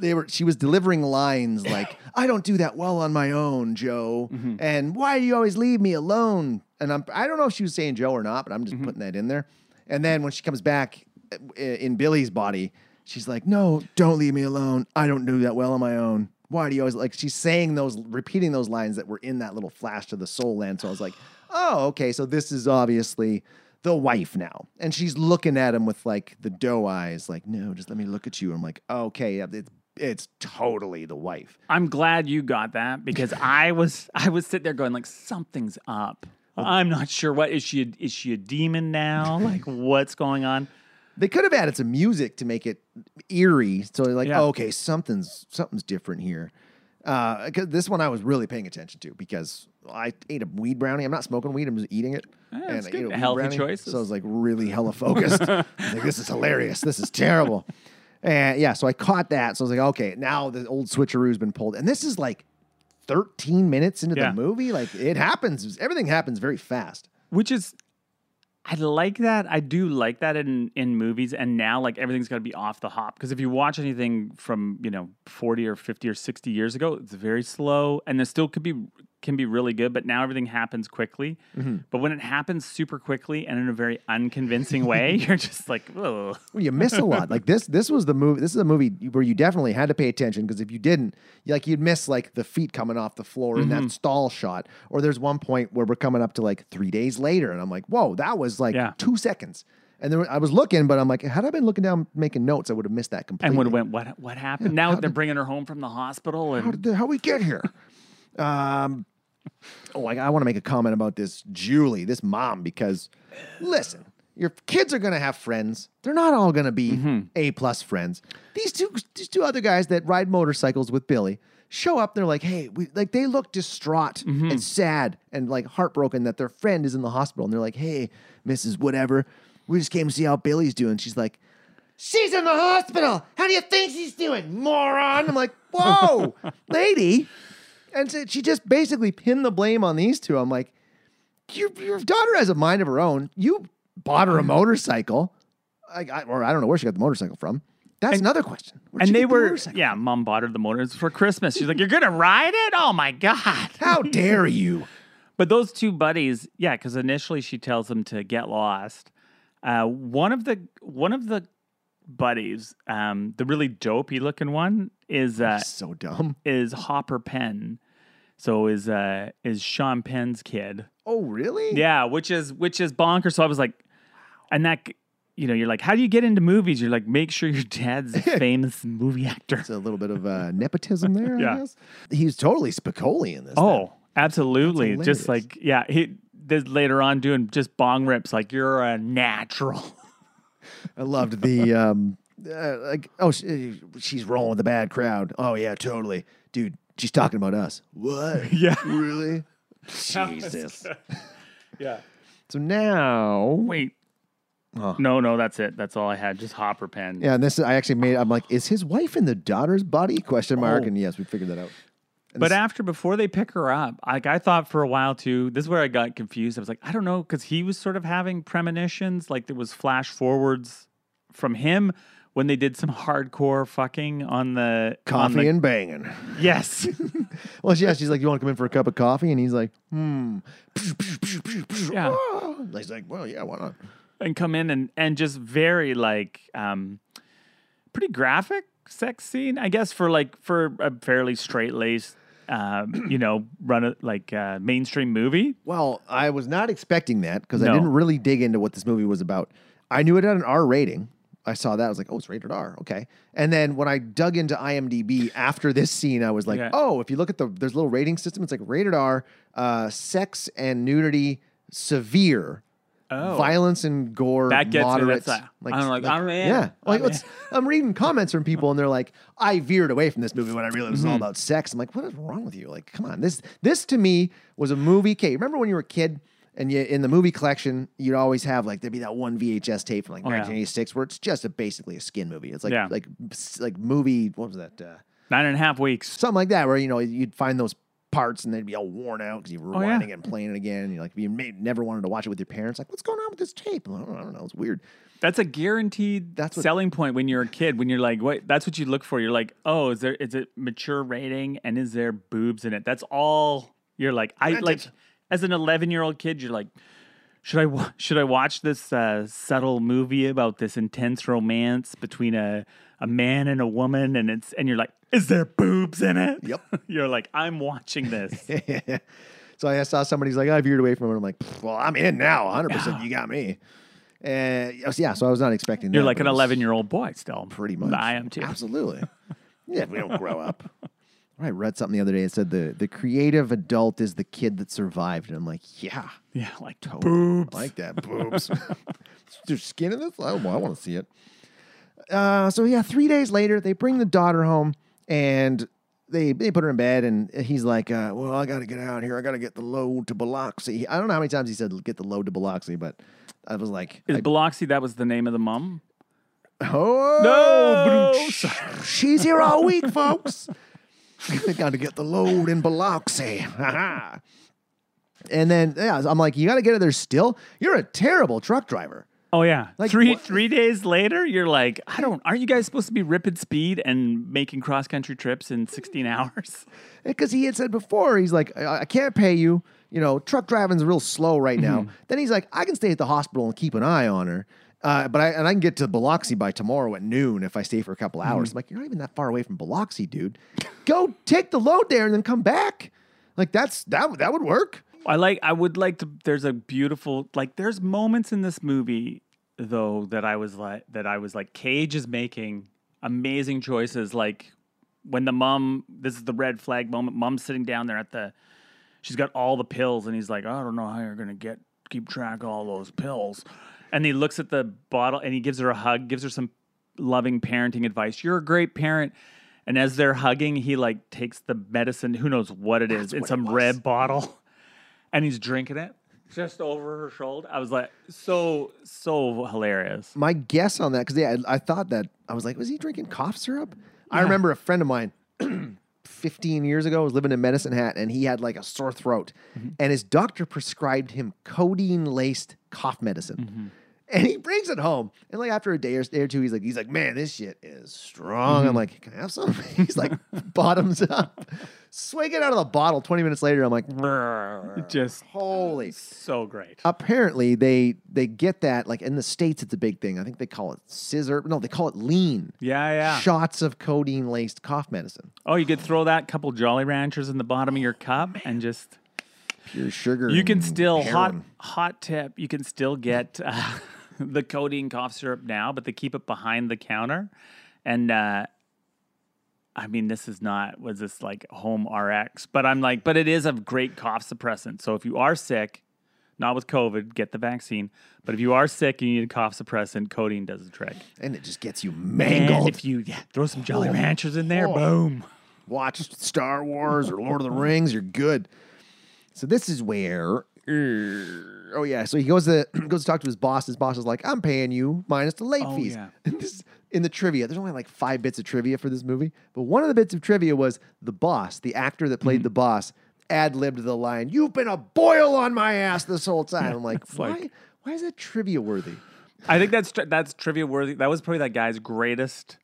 they were she was delivering lines [laughs] like i don't do that well on my own joe Mm-hmm. and why do you always leave me alone and i'm i don't know if she was saying joe or not but i'm just Mm-hmm. putting that in there and then when she comes back uh, in billy's body she's like no don't leave me alone i don't do that well on my own why do you always like she's saying those repeating those lines that were in that little flash to the soul land so i was like oh okay so this is obviously the wife now. And she's looking at him with like the doe eyes, like, no, just let me look at you. I'm like, okay, it's, it's totally the wife. I'm glad you got that because [laughs] I was I was sitting there going like something's up. I'm not sure what is she a, is she a demon now? [laughs] Like what's going on? They could have added some music to make it eerie. So like, Yeah. oh, okay, something's something's different here. Uh, this one I was really paying attention to because I ate a weed brownie. I'm not smoking weed. I'm just eating it. that's I good. ate a weed Healthy brownie. choices. So I was like really hella focused. [laughs] Like, this is hilarious. This is terrible. And yeah, so I caught that. So I was like, okay, now the old switcheroo's been pulled. And this is like 13 minutes into Yeah. the movie. Like it happens. Everything happens very fast. Which is I like that. I do like that in in movies and now like everything's got to be off the hop because if you watch anything from, you know, 40 or 50 or 60 years ago, it's very slow and it still could be can be really good, but now everything happens quickly. Mm-hmm. But when it happens super quickly and in a very unconvincing way, [laughs] you're just like, oh. Well, you miss a lot. Like this, this was the movie. This is a movie where you definitely had to pay attention because if you didn't, you- like you'd miss like the feet coming off the floor in that mm-hmm. stall shot. Or there's one point where we're coming up to like three days later, and I'm like, whoa, that was like Yeah. two seconds. And then I was looking, but I'm like, had I been looking down making notes, I would have missed that completely. And would have went, what what happened? Now they're bringing her home from the hospital How and did how we get here? [laughs] um, oh, I, I want to make a comment about this Julie, this mom, because listen, your kids are gonna have friends. They're not all gonna be A plus friends. These two, these two other guys that ride motorcycles with Billy show up. They're like, hey, we like they look distraught and sad and like heartbroken that their friend is in the hospital. And they're like, hey, Mrs. Whatever, we just came to see how Billy's doing. She's like. She's in the hospital. How do you think she's doing, moron? I'm like, whoa, [laughs] lady. And so she just basically pinned the blame on these two. I'm like, your, your daughter has a mind of her own. You bought her a motorcycle. I, I, or I don't know where she got the motorcycle from. That's another question. Where'd and they the were yeah, mom bought her the motors for Christmas. She's like, You're gonna ride it? Oh my god. How [laughs] dare you? But those two buddies, yeah, because initially she tells them to get lost. Uh, one of the one of the buddies, um, the really dopey looking one, is uh, so dumb. is Hopper Penn. So is uh, is Sean Penn's kid. Oh, really? Yeah, which is which is bonkers. So I was like, and that you know, you're like, how do you get into movies? You're like, make sure your dad's a [laughs] famous movie actor. It's a little bit of uh, nepotism there, Yeah. I guess. He's totally Spicoli in this. Oh, absolutely. Just like yeah, he this later on doing just bong rips like you're a natural. [laughs] I loved the um, uh, like. Oh, she, she's rolling with a bad crowd. Oh yeah, totally, dude. She's talking about us. What? [laughs] Yeah. really? [laughs] Jesus. Yeah. So now, Wait. No, no, that's it. That's all I had. Just Hopper Penn. yeah, and this I actually made. I'm like, is his wife in the daughter's body? Question mark. Oh. And yes, we figured that out. And But this- after, before they pick her up, like I thought for a while too. This is where I got confused. I was like, I don't know, because he was sort of having premonitions, like there was flash forwards from him when they did some hardcore fucking on the on coffee the- and banging. yes, [laughs] Well, yeah, she's like, you want to come in for a cup of coffee? And he's like, hmm. yeah, He's like, well, yeah, why not? and come in and and just very like um, pretty graphic sex scene, I guess for like for a fairly straight laced. Um, you know, run a like uh, mainstream movie. Well, I was not expecting that because I didn't really dig into what this movie was about. I knew it had an R rating. I saw that. I was like, oh, it's rated R. Okay. And then when I dug into IMDb after this scene, I was like, Yeah. oh, if you look at the, there's a little rating system. It's like rated R, uh, sex and nudity, severe, Oh. violence and gore, That gets me. moderate. That's like- I'm like, I'm in. yeah. Like, I'm let's, I'm reading comments from people and they're like, I veered away from this movie when I realized it was all Mm-hmm. about sex. I'm like, what is wrong with you? Like, come on. This, this to me was a movie. Okay. Remember when you were a kid and you, in the movie collection, you'd always have like, there'd be that one VHS tape from like Oh, yeah. 1986 where it's just a, basically a skin movie. It's like, Yeah. like, like movie, what was that? Uh, Nine and a half weeks. something like that, where, you know, you'd find those parts and they'd be all worn out because you're Oh, yeah. rewinding it and playing it again. And you're like, you may, never wanted to watch it with your parents. Like, what's going on with this tape? I don't, I don't know. It's weird. That's a guaranteed That's what- selling point when you're a kid. When you're like, what? That's what you look for. You're like, oh, is there is it mature rating and is there boobs in it? That's all. You're like, I like. As an 11 year old kid. You're like, should I wa- should I watch this uh, subtle movie about this intense romance between a a man and a woman? And it's and you're like, is there boobs in it? Yep. [laughs] you're like, I'm watching this. [laughs] so I saw somebody's like, I veered away from it. I'm like, well, I'm in now. 100%. You got me. And yeah, so I was not expecting that. You're like an 11 year old boy still. Pretty much. I am too. Absolutely. yeah, we don't grow up. [laughs] I read something the other day. It said the, the creative adult is the kid that survived. And I'm like, yeah, Yeah, like boobs. I like that. [laughs] Boobs. [laughs] There's skin in this? Oh, well, I want to see it. Uh, so yeah, three days later, they bring the daughter home and they they put her in bed, and he's like, uh, "Well, I got to get out here. I got to get the load to Biloxi." I don't know how many times he said "get the load to Biloxi," but I was like, Is I- Biloxi that was the name of the mom?" "Oh No! she's here all week, folks. [laughs] [laughs] got to get the load in Biloxi." and then yeah, I'm like, "You got to get it there still. You're a terrible truck driver." Oh yeah. Like, three what- three days later, you're like, I don't. Aren't you guys supposed to be ripping speed and making cross country trips in 16 [laughs] hours? because he had said before, he's like, I, I can't pay you. You know, truck driving's real slow right now. Mm-hmm. Then he's like, I can stay at the hospital and keep an eye on her. Uh, but I and I can get to Biloxi by tomorrow at noon if I stay for a couple Mm-hmm. hours. I'm like, you're not even that far away from Biloxi, dude. Go take the load there and then come back. Like that's that that would work. I like. I would like to. There's a beautiful like. There's moments in this movie though that I was like that I was like Cage is making amazing choices. Like when the mom. This is the red flag moment. Mom's sitting down there at the. She's got all the pills, and he's like, I don't know how you're gonna get keep track of all those pills. And he looks at the bottle and he gives her a hug, gives her some loving parenting advice. You're a great parent. And as they're hugging, he like takes the medicine, who knows what it is, in some red bottle, [laughs] and he's drinking it just over her shoulder. I was like, so so hilarious. My guess on that, because yeah, I, I thought that I was like, was he drinking cough syrup? I remember a friend of mine [clears throat] 15 years ago I was living in Medicine Hat and he had like a sore throat. Mm-hmm. And his doctor prescribed him codeine laced cough medicine. Mm-hmm. And he brings it home. And like after a day or, day or two, he's like, he's like, man, this shit is strong. I'm like, can I have some? [laughs] he's like, bottoms up. Swig it out of the bottle. 20 minutes later, I'm like, Just holy so great. apparently they they get that like in the states it's a big thing i think they call it sizzurp no they call it lean Yeah, yeah. shots of codeine laced cough medicine Oh, you could throw that couple Jolly Ranchers in the bottom of your cup and just pure sugar You can still hot hot tip. You can still get uh, [laughs] [laughs] the codeine cough syrup now, but they keep it behind the counter. And uh, I mean, this is not was this like home RX, but I'm like, but it is a great cough suppressant. So if you are sick, not with COVID, get the vaccine. But if you are sick and you need a cough suppressant, codeine does the trick. and it just gets you Man, mangled if you yeah, throw some Jolly Ranchers in there, boom. watch star wars or lord of the rings you're good so this is where uh, oh yeah so he goes to [clears throat] goes to talk to his boss his boss is like i'm paying you minus the late Oh, fees yeah. and [laughs] this in the trivia there's only like five bits of trivia for this movie but one of the bits of trivia was the boss the actor that Mm-hmm. played the boss ad-libbed the line you've been a boil on my ass this whole [laughs] time i'm like why like- why is that trivia worthy I think that's that's trivia worthy. That was probably that guy's greatest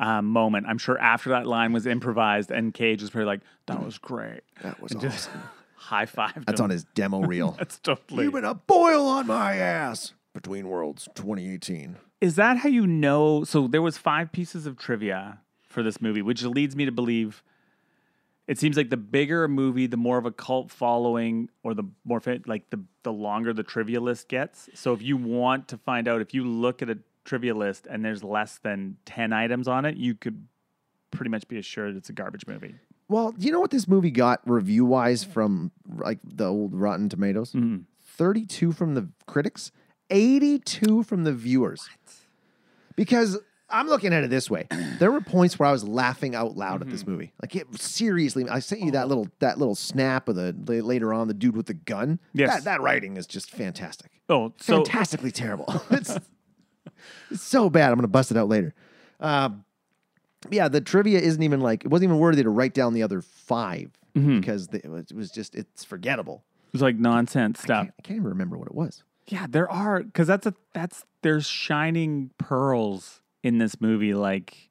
um, moment. I'm sure after that line was improvised, and Cage was probably like, "That [clears throat] was great." that was awesome high five. that's on his demo [laughs] reel That's totally. you've been a boil on my ass between worlds 2018 Is that how you know? So there was five pieces of trivia for this movie, which leads me to believe. It seems like the bigger a movie, the more of a cult following, or the more like the the longer the trivia list gets. So if you want to find out, if you look at a trivia list and there's less than ten items on it, you could pretty much be assured it's a garbage movie. Well, do you know what this movie got review wise from like the old Rotten Tomatoes? 32 from the critics, 82 from the viewers. Because I'm looking at it this way. [clears throat] There were points where I was laughing out loud at this movie. Like it seriously, I sent you that little that little snap of the later on the dude with the gun. Yes. That that writing is just fantastic. Oh, so Fantastically terrible. it's, [laughs] it's so bad. I'm going to bust it out later. Um, yeah, the trivia isn't even like it wasn't even worthy to write down the other five. Mm-hmm. because the, it, was, it was just it's forgettable. It was like nonsense I stuff. can't, I can't even remember what it was. Yeah, there are because that's a that's there's shining pearls in this movie. Like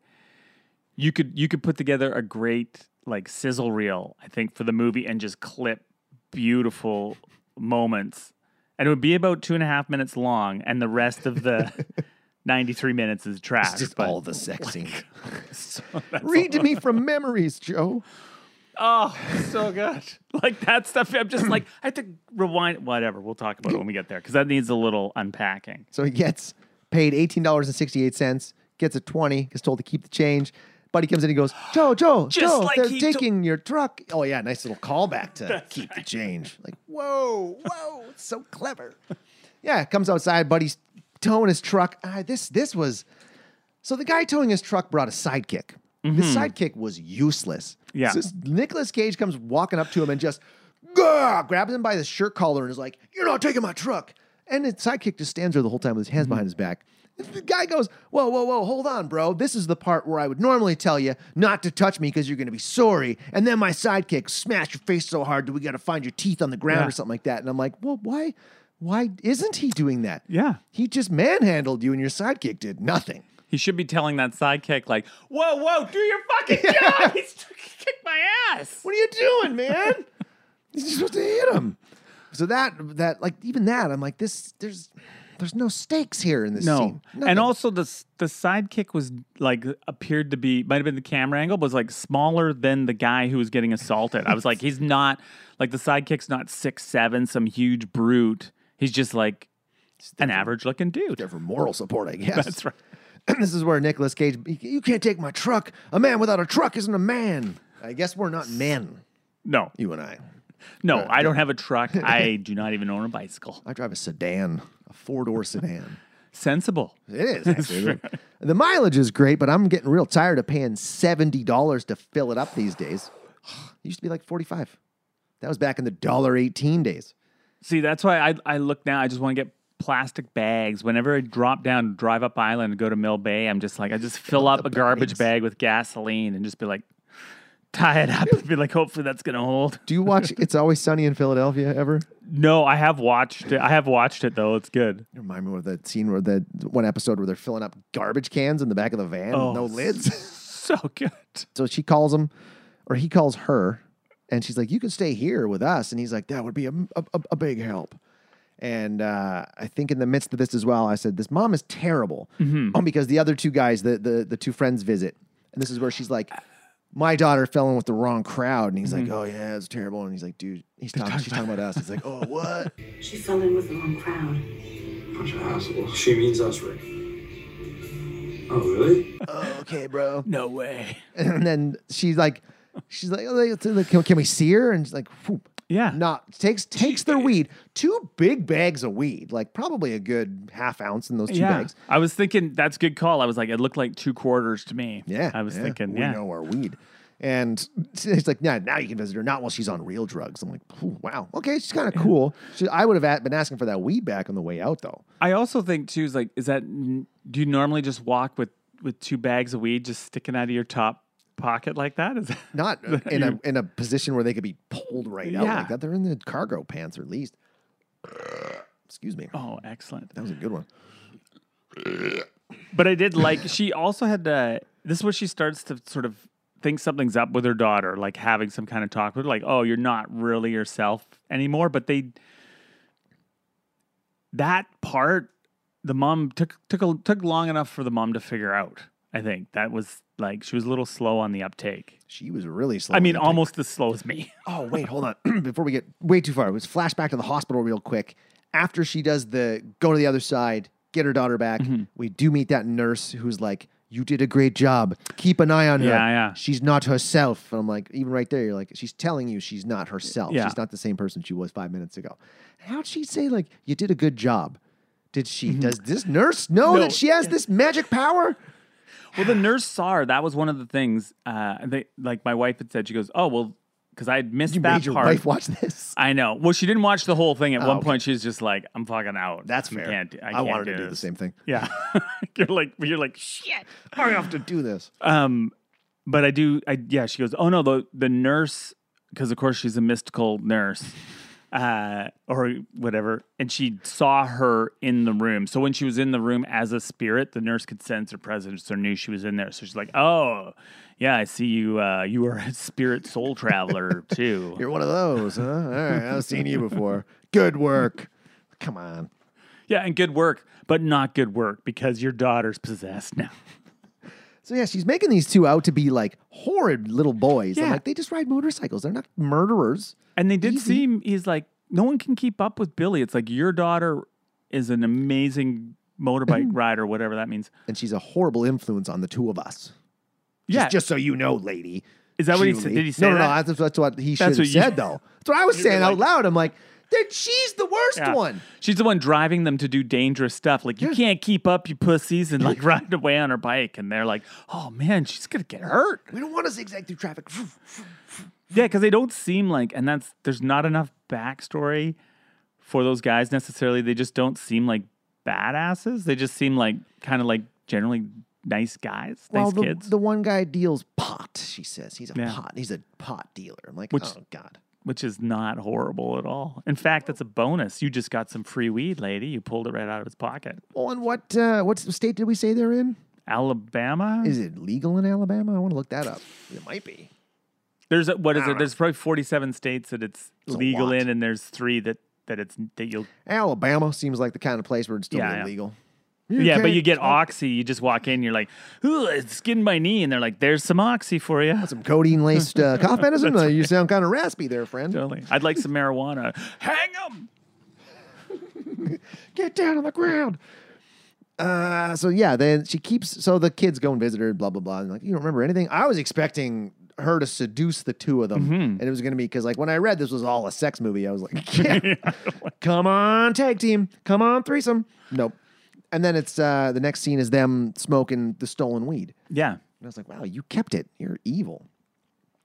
you could you could put together a great like sizzle reel, I think, for the movie and just clip beautiful moments. And it would be about two and a half minutes long, and the rest of the [laughs] 93 minutes is trash. It's just but- all the oh sex scene. [laughs] so [laughs] Read to me from memories, Joe. Oh, so good. [laughs] Like that stuff. I'm just like, I have to rewind. Whatever. We'll talk about it when we get there because that needs a little unpacking. So he gets paid eighteen dollars and sixty eight cents. Gets a twenty. Gets told to keep the change. Buddy comes in. He goes, [gasps] Joe, Joe, Just Joe, like they're to- taking your truck. Oh yeah, nice little callback to keep the change. Like, whoa, whoa, it's so clever. yeah, comes outside. Buddy's towing his truck. Ah, this this was. So the guy towing his truck brought a sidekick. The sidekick was useless. Yeah. So Nicolas Cage comes walking up to him and just grabs him by the shirt collar and is like, "You're not taking my truck." And the sidekick just stands there the whole time with his hands behind his back. The guy goes, "Whoa, whoa, whoa, hold on, bro. This is the part where I would normally tell you not to touch me because you're going to be sorry." And then my sidekick smash your face so hard that we got to find your teeth on the ground Yeah. or something like that. And I'm like, "Well, why? Why isn't he doing that?" Yeah. He just manhandled you, and your sidekick did nothing. He should be telling that sidekick, like, whoa, whoa, do your fucking [laughs] job. [laughs] He's kicked my ass. What are you doing, man? [laughs] You're supposed to hit him. So that that like even that, I'm like, this there's there's no stakes here in this No. scene. And also the the sidekick was like appeared to be might have been the camera angle, but was like smaller than the guy who was getting assaulted. I was like, he's not like the sidekick's not six seven, some huge brute. He's just like an average looking dude. there for moral support, I guess. That's right. [clears throat] this is where Nicolas Cage. You can't take my truck. A man without a truck isn't a man. I guess we're not men, No, you and I. no, I don't have a truck. [laughs] I do not even own a bicycle. I drive a sedan, a four door sedan. Sensible. It is [laughs] actually. the mileage is great, but I'm getting real tired of paying seventy dollars to fill it up these days. [sighs] It used to be like forty five. That was back in the dollar eighteen days. See, that's why I I look now. I just want to get plastic bags. Whenever I drop down, drive up island, and go to Mill Bay, I'm just like I just fill up a garbage bag with gasoline and just be like, tie it up and be like, hopefully that's gonna hold. Do you watch [laughs] It's Always Sunny in Philadelphia ever? No, I have watched it. I have watched it though. It's good. You Remind me of that scene where the one episode where they're filling up garbage cans in the back of the van Oh, with no oh, lids. [laughs] So good. so she calls him, or he calls her, and she's like, "You can stay here with us." And he's like, "That would be a, a, a big help." And uh, I think in the midst of this as well, I said, "This mom is terrible," oh, because the other two guys, the the the two friends, visit, and this is where she's like. My daughter fell in with the wrong crowd, and he's like, mm-hmm. "Oh yeah, it's terrible." And he's like, "Dude, he's talking, she's talking about us." He's like, "Oh what?" [laughs] She fell in with the wrong crowd. Bunch of assholes. She means us, Rick. Oh, really? oh, okay, bro. No way. [laughs] And then she's like, she's like, oh, they- can, can we see her? And she's like, whoop. Yeah. Not takes takes their weed, two big bags of weed, like probably a good half ounce in those two yeah. bags. I was thinking that's a good call. I was like, it looked like two quarters to me. Yeah, I was yeah, thinking, we yeah. know our weed. And it's like, yeah, now you can visit her. Not while she's on real drugs. I'm like, wow, okay, she's kind of cool. She, I would have at- been asking for that weed back on the way out, though. I also think too is like, is that do you normally just walk with with two bags of weed just sticking out of your top pocket like that? Is that, Not uh, [laughs] in a in a position where they could be pulled right out Yeah. like that. They're in the cargo pants, or at least. Excuse me. oh, excellent. That was a good one. But I did like she also had to. This is where she starts to sort of think something's up with her daughter, like having some kind of talk with her, like, "Oh, you're not really yourself anymore." But they that part, the mom took took a, took long enough for the mom to figure out. I think that was like she was a little slow on the uptake. She was really slow. I mean, on the uptake. almost as slow as me. [laughs] Oh, wait, hold on. [clears throat] Before we get way too far, let's flash back to the hospital real quick. After she does the go to the other side, get her daughter back, Mm-hmm. we do meet that nurse who's like, You did a great job. Keep an eye on her. Yeah, yeah. She's not herself. And I'm like, even right there, you're like, she's telling you she's not herself. Yeah. She's not the same person she was five minutes ago. How'd she say, like, you did a good job? Did she? Does this nurse know Mm-hmm. No. that she has this magic power? Well, the nurse saw her. That was one of the things. Uh, they, like my wife had said, she goes, "Oh well," because I had missed You that made your part. wife watch this. I know. Well, she didn't watch the whole thing. At Oh, one okay. point, she was just like, "I'm fucking out. That's I fair. Can't, do- I, I can't wanted do to do the this." same thing. Yeah, [laughs] you're like, you're like, shit. I have to do this. Um, but I do. I yeah. She goes, "Oh no, the the nurse because of course she's a mystical nurse uh, or whatever, and she saw her in the room. So when she was in the room as a spirit, the nurse could sense her presence or knew she was in there. So she's like, "Oh, yeah, I see you. Uh, you are a spirit soul traveler too." [laughs] You're one of those, huh? All right, I've seen you before. Good work. Come on. yeah, and good work, but not good work because your daughter's possessed now. So yeah, she's making these two out to be like horrid little boys. I'm Yeah. like, they just ride motorcycles. They're not murderers. And they did Easy. seem he's like, no one can keep up with Billy. It's like your daughter is an amazing motorbike [clears throat] rider, whatever that means. And she's a horrible influence on the two of us. Yeah, Just, just so you know, lady. is that what he said? Did he say no, no, that? no. That's, that's what he should That's have what you- said, though. [laughs] That's what I was saying out loud. I'm like, that she's the worst Yeah. one. She's the one driving them to do dangerous stuff. Like you can't keep up, you pussies, and like ride away on her bike. And they're like, "Oh man, she's gonna get hurt." We don't want to zigzag through traffic. Yeah, because they don't seem like, and that's there's not enough backstory for those guys necessarily. They just don't seem like badasses. They just seem like kind of like generally nice guys, Well, nice the, kids, the one guy deals pot. She says he's a Yeah. pot. He's a pot dealer. I'm like, Which- oh god. Which is not horrible at all. In fact, that's a bonus. You just got some free weed, lady. You pulled it right out of his pocket. Well, and what uh, what state did we say they're in? Alabama. Is it legal in Alabama? I want to look that up. It might be. There's a, what is it? There's probably 47 states that it's a legal in, and there's three that that it's that you'll. Alabama seems like the kind of place where it's still Yeah, yeah. Illegal. yeah, but you get oxy. You just walk in, you're like, "Ooh, it's getting my knee," and they're like, "There's some oxy for you." Some codeine laced uh, cough [laughs] medicine. Uh, you sound kind of raspy there, friend. Totally. I'd like some marijuana. [laughs] Hang them. Get down on the ground. Uh, so yeah, then she keeps. So the kids go and visit her. Blah blah blah. And like, you don't remember anything? I was expecting her to seduce the two of them, Mm-hmm. and it was going to be because like when I read this was all a sex movie, I was like, [laughs] yeah, come on, tag team, come on, threesome. Nope. And then it's uh, the next scene is them smoking the stolen weed. Yeah. And I was like, wow, you kept it. You're evil.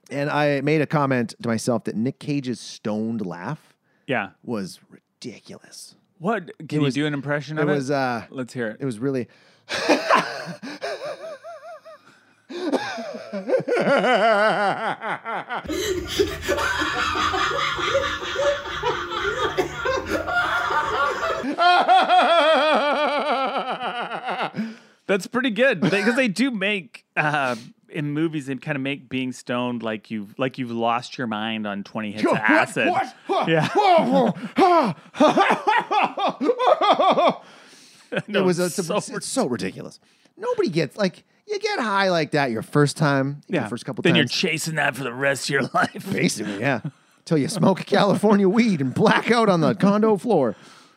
And I made a comment to myself that Nick Cage's stoned laugh Yeah. was ridiculous. What? Can was- you do an impression It of it? was uh Let's hear it. it was really [laughs] [laughs] That's pretty good because they do make uh, in movies. They kind of make being stoned like you've like you've lost your mind on twenty hits of acid. Yeah. [laughs] it was [laughs] a, it's, so it's so ridiculous. Nobody gets like you get high like that your first time, Yeah. your first couple then times. you're chasing that for the rest of your life. Basically, yeah. Till you smoke California weed and black out on the condo floor.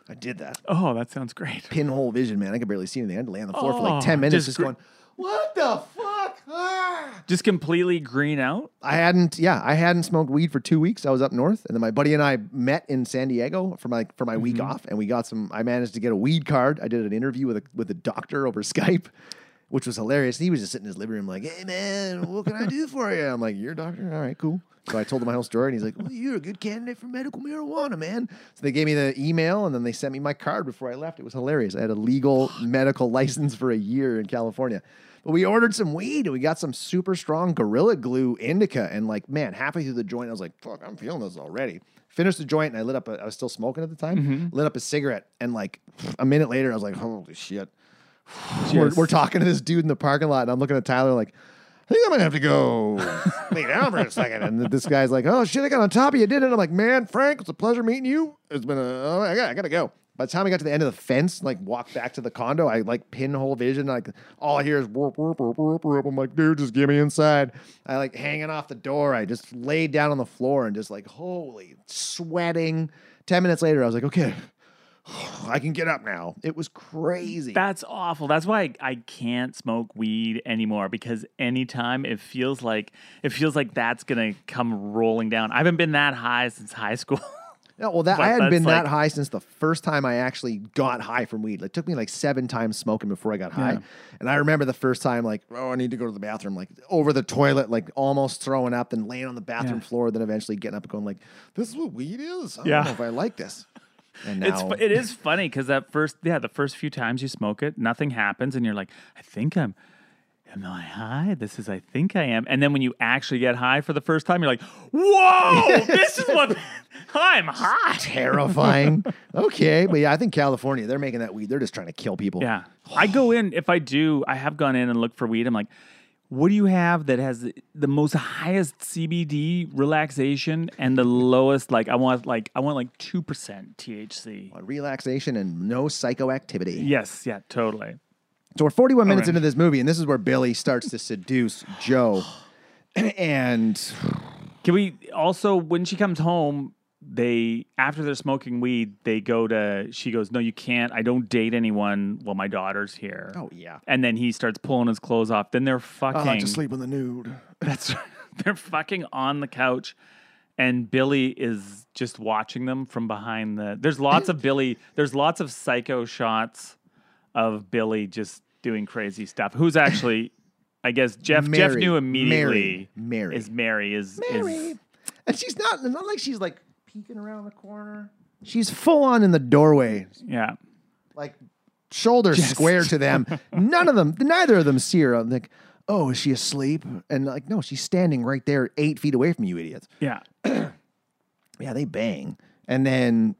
I did that. oh, that sounds great. Pinhole vision, man. I could barely see anything. I had to lay on the floor for Oh, like 10 minutes just just going, what the fuck? Ah. Just completely green out. I hadn't, yeah, I hadn't smoked weed for two weeks. I was up north, and then my buddy and I met in San Diego for my for my week Mm-hmm. off, and we got some. I managed to get a weed card. I did an interview with a with a doctor over [laughs] Skype, which was hilarious. He was just sitting in his living room, like, "Hey man, what can I do for you?" I'm like, "You're a doctor, all right, cool." So I told him my whole story, and he's like, "Well, you're a good candidate for medical marijuana, man." So they gave me the email, and then they sent me my card before I left. It was hilarious. I had a legal [gasps] medical license for a year in California. But we ordered some weed and we got some super strong Gorilla Glue indica. And like, man, halfway through the joint, I was like, fuck, I'm feeling this already. Finished the joint and I lit up, a, I was still smoking at the time, mm-hmm. lit up a cigarette. And like a minute later, I was like, holy shit. We're, we're talking to this dude in the parking lot and I'm looking at Tyler like, I think I might have to go [laughs] lay down for a second. And this guy's like, oh shit, I got on top of you, didn't it? I'm like, man, Frank, it's a pleasure meeting you. It's been a, oh, I, got, I gotta go. By the time I got to the end of the fence, like walked back to the condo, I like pinhole vision. Like all I hear is whoop, whoop, whoop, whoop, whoop. I'm like, dude, just get me inside. I like hanging off the door. I just laid down on the floor and just like, holy, sweating. 10 minutes later, I was like, okay, [sighs] I can get up now. It was crazy. That's awful. That's why I, I can't smoke weed anymore because anytime it feels like it feels like that's gonna come rolling down. I haven't been that high since high school. [laughs] No, well, that But I hadn't been that's that high since the first time I actually got high from weed. Like, it took me like seven times smoking before I got high. Yeah. And I remember the first time, like, oh, I need to go to the bathroom, like over the toilet, like almost throwing up, then laying on the bathroom Yeah. floor, then eventually getting up and going, like, this is what weed is. I Yeah. don't know if I like this. And now, It's it is funny because that first yeah the first few times you smoke it nothing happens and you're like I think I'm am I high? This is I think I am. And then when you actually get high for the first time, you're like, whoa, [laughs] this is what I'm high. Terrifying. [laughs] okay, but yeah, I think California, they're making that weed. They're just trying to kill people. Yeah. I go in, if I do, I have gone in and looked for weed. I'm like, what do you have that has the- most highest CBD relaxation and the lowest, like, I want like, I want like 2% THC. Relaxation and no psychoactivity. Yes. Yeah, totally. So we're 41 minutes into this movie, and this is where Billy starts to seduce Joe. [sighs] And Can we also, when she comes home, they after they're smoking weed, they go to. She goes, "No, you can't. I don't date anyone while my daughter's here." oh yeah, And then he starts pulling his clothes off. Then they're fucking. I like to sleep in the nude. [laughs] That's they're fucking on the couch, and Billy is just watching them from behind the. There's lots of Billy. There's lots of psycho shots of Billy just doing crazy stuff. Who's actually, I guess Jeff. Jeff knew immediately. Mary. Mary. is Mary is Mary. is and she's not not like she's like peeking around the corner. She's full on in the doorway, yeah. like shoulders square to them. [laughs] None of them, neither of them see her. I'm like, oh, is she asleep? And like, no, she's standing right there, eight feet away from you, idiots. Yeah. [clears throat] Yeah, they bang, and then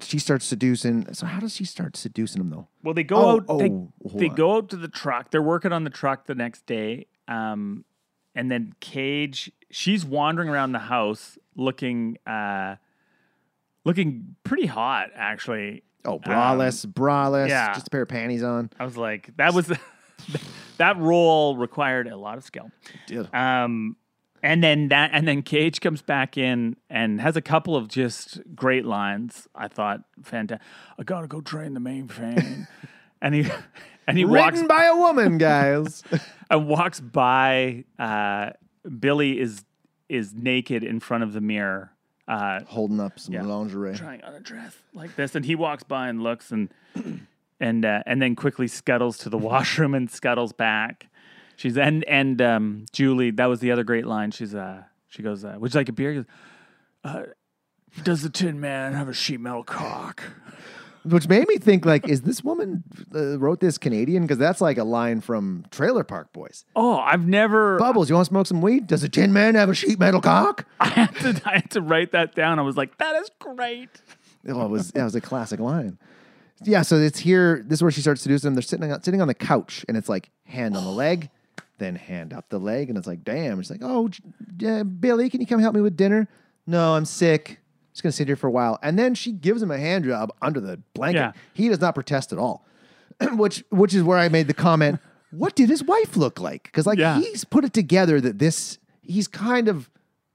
she starts seducing. So how does she start seducing him though? Well, they go Oh, out. they oh, hold they on. go out to the truck. They're working on the truck the next day. Um, and then Cage, she's wandering around the house looking, uh, looking pretty hot. Actually, Oh, braless, braless, yeah. just a pair of panties on. I was like, that was [laughs] that role required a lot of skill. Did. Um, and then that, and then Cage comes back in and has a couple of just great lines. I thought, fantastic. I gotta go train the mainframe, [laughs] and he and he walks by a woman, guys. [laughs] and walks by. Uh, Billy is is naked in front of the mirror, uh, Holding up some Yeah. lingerie. trying on a dress like this, and he walks by and looks and [clears throat] and uh, and then quickly scuttles to the [laughs] washroom and scuttles back. She's and and um, Julie, that was the other great line. She's uh she goes, uh, "Would you like a beer?" He goes, uh, Does the Tin Man have a sheet metal cock? [laughs] Which made me think, like, is this woman uh, wrote this Canadian? Because that's like a line from Trailer Park Boys. Oh, I've never. Bubbles, you want to smoke some weed? Does a tin man have a sheet metal cock? [laughs] I had to I had to write that down. I was like, that is great. Oh, it was that was a classic line. Yeah, so it's here. This is where she starts seducing them. They're sitting on, sitting on the couch, and it's like hand on the leg, [gasps] then hand up the leg, and it's like, damn. She's like, oh, J- uh, Billy, can you come help me with dinner? No, I'm sick. Just gonna sit here for a while, and then she gives him a hand job under the blanket. Yeah. He does not protest at all, [clears throat] which which is where I made the comment. [laughs] What did his wife look like? Because like Yeah. he's put it together that this he's kind of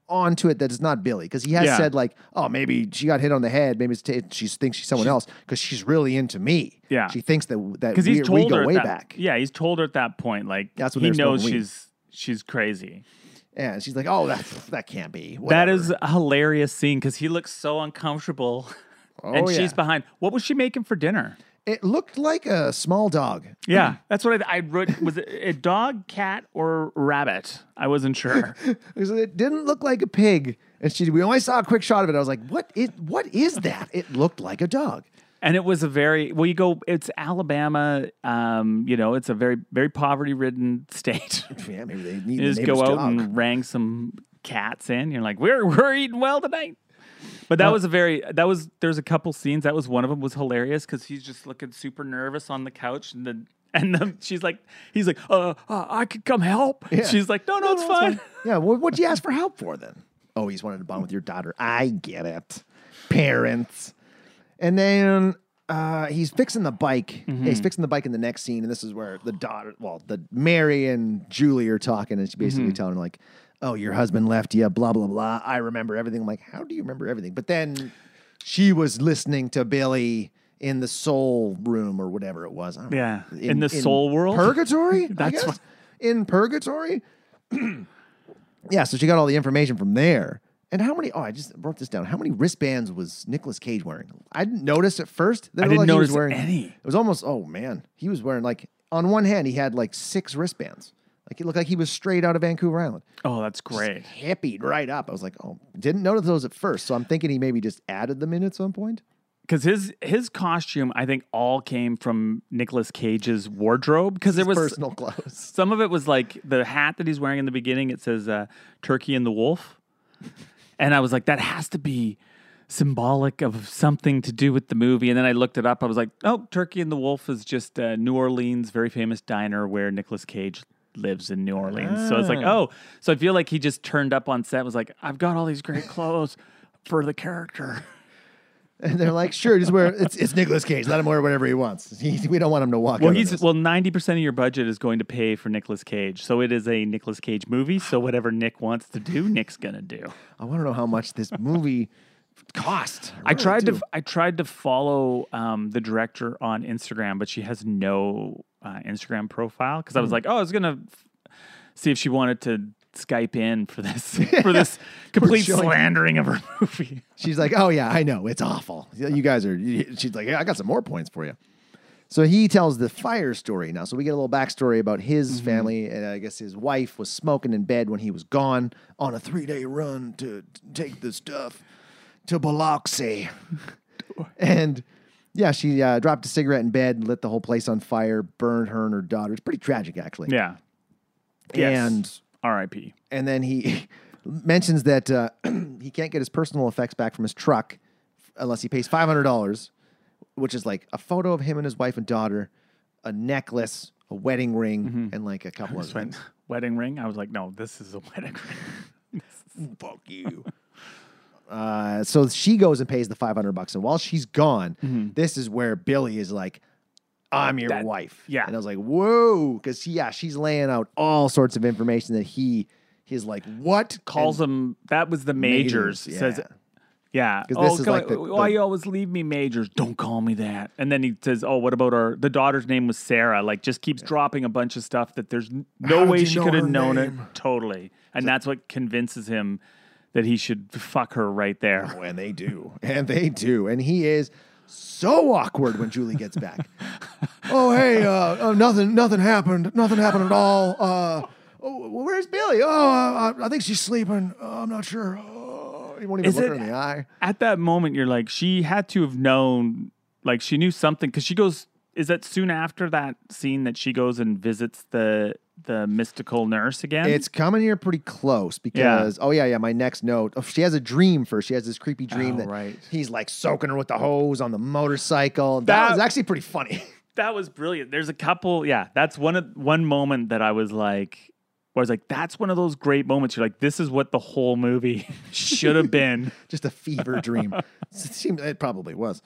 onto it that it's not Billy because he has Yeah. said like, oh, maybe she got hit on the head. Maybe it's t- she thinks she's someone else because she's really into me. Yeah. she thinks that that Because we, he's told we go her way that, back. Yeah, he's told her at that point. Like That's what he knows she's she's crazy. And she's like, oh, that that can't be. That Whatever. is a hilarious scene because he looks so uncomfortable. [laughs] and Oh, she's behind. What was she making for dinner? It looked like a small dog. Yeah, that's what I, I wrote. Was it a dog, cat, or rabbit? I wasn't sure. [laughs] Because It didn't look like a pig. And she, we only saw a quick shot of it. I was like, what is, what is that? It looked like a dog. And it was a very well. You go. It's Alabama. Um, you know, it's a very very poverty ridden [laughs] state. Yeah, maybe they need you the just go out dog. and rang some cats in. You're like, we're we're eating well tonight. But that was a very that was there's a couple scenes. That was one of them was hilarious because he's just looking super nervous on the couch and then and then she's like he's like uh, uh I could come help. She's like no no, it's fine. Yeah, what, what'd you ask for help for then? Oh, he's wanted to bond with your daughter. I get it. Parents. And then uh, he's fixing the bike. Mm-hmm. He's fixing the bike in the next scene, and this is where the daughter, well, the Mary and Julie are talking, and she's basically Mm-hmm. telling her like, "Oh, your husband left you." Blah blah blah. I remember everything. I'm like, how do you remember everything? But then she was listening to Billy in the soul room or whatever it was. I don't know. Yeah, in the soul world? purgatory. [laughs] I That's guess what- in purgatory. [clears throat] yeah, so she got all the information from there. And how many? Oh, I just wrote this down. How many wristbands was Nicolas Cage wearing? I didn't notice at first. That I didn't like he was notice wearing, any. It was almost. Oh man, he was wearing like on one hand he had like six wristbands. Like it looked like he was straight out of Vancouver Island. Oh, that's great. Hippied right up. I was like, oh, didn't notice those at first. So I'm thinking he maybe just added them in at some point. because his his costume, I think, all came from Nicolas Cage's wardrobe. Because there was personal clothes. [laughs] some of it was like the hat that he's wearing in the beginning. It says uh, "Turkey and the Wolf," and I was like, that has to be symbolic of something to do with the movie. And then I looked it up. I was like, oh, Turkey and the Wolf is just a New Orleans, very famous diner where Nicolas Cage lives in New Orleans. So it's like, ah. oh, so I feel like he just turned up on set. and Was like, I've got all these great clothes for the character. [laughs] And they're like, sure, just wear it's it's Nicolas Cage. Let him wear whatever he wants. He, we don't want him to walk. Well, he's well, ninety percent of your budget is going to pay for Nicolas Cage, so it is a Nicolas Cage movie. So whatever Nick wants to do, Nick's gonna do. I want to know how much this movie cost. I really tried do. to I tried to follow um, the director on Instagram, but she has no uh, Instagram profile because I Hmm. was like, oh, I was gonna f- see if she wanted to Skype in for this [laughs] for this complete slandering of her [laughs] movie. She's like, oh yeah, I know, it's awful. You guys are. She's like, yeah, I got some more points for you. So he tells the fire story now. So we get a little backstory about his Mm-hmm. family, and I guess his wife was smoking in bed when he was gone on a three-day run to take the stuff to Biloxi, [laughs] and. Yeah, she uh, dropped a cigarette in bed, and lit the whole place on fire, burned her and her daughter. It's pretty tragic, actually. Yeah. And R.I.P. and then he [laughs] mentions that uh, [clears throat] he can't get his personal effects back from his truck unless he pays five hundred dollars, which is like a photo of him and his wife and daughter, a necklace, a wedding ring, and like a couple of went, things. [laughs] wedding ring. I was like, no, this is a [laughs] wedding ring. Fuck you. Uh, so she goes and pays the five hundred bucks, and while she's gone, this is where Billy is like, "I'm your That- wife." yeah. and I was like, "Whoa," because yeah, she's laying out all sorts of information that he, he's like, "What?" Calls him That was the majors. Majors, Says. yeah. Yeah. 'Cause oh, this is like the- why the- you always leave me majors? Don't call me that. And then he says, "Oh, what about our the daughter's name was Sarah?" Like, just keeps dropping a bunch of stuff that there's no did way she could have known name? it. Totally. And that's what convinces him that he should fuck her right there. Oh, and they do. And they do. And he is so awkward when Julie gets back. Oh, hey, uh, uh, nothing, nothing happened. Nothing happened at all. Uh, oh, where's Billy? oh, Oh, uh, I think she's sleeping. Uh, I'm not sure. Oh, he won't even Is look her in the eye. At that moment, you're like, she had to have known, like, she knew something because she goes. Is that soon after that scene that she goes and visits the the mystical nurse again? It's coming here pretty close because, oh, yeah, yeah, my next note. Oh, she has a dream first. She has this creepy dream Oh, that right. he's like soaking her with the hose on the motorcycle. That, That- was actually pretty funny. [laughs] that was brilliant. There's a couple, yeah. That's one of one moment that I was like, where I was like, that's one of those great moments. You're like, this is what the whole movie [laughs] should have been. [laughs] Just a fever dream. it, seemed, it probably was.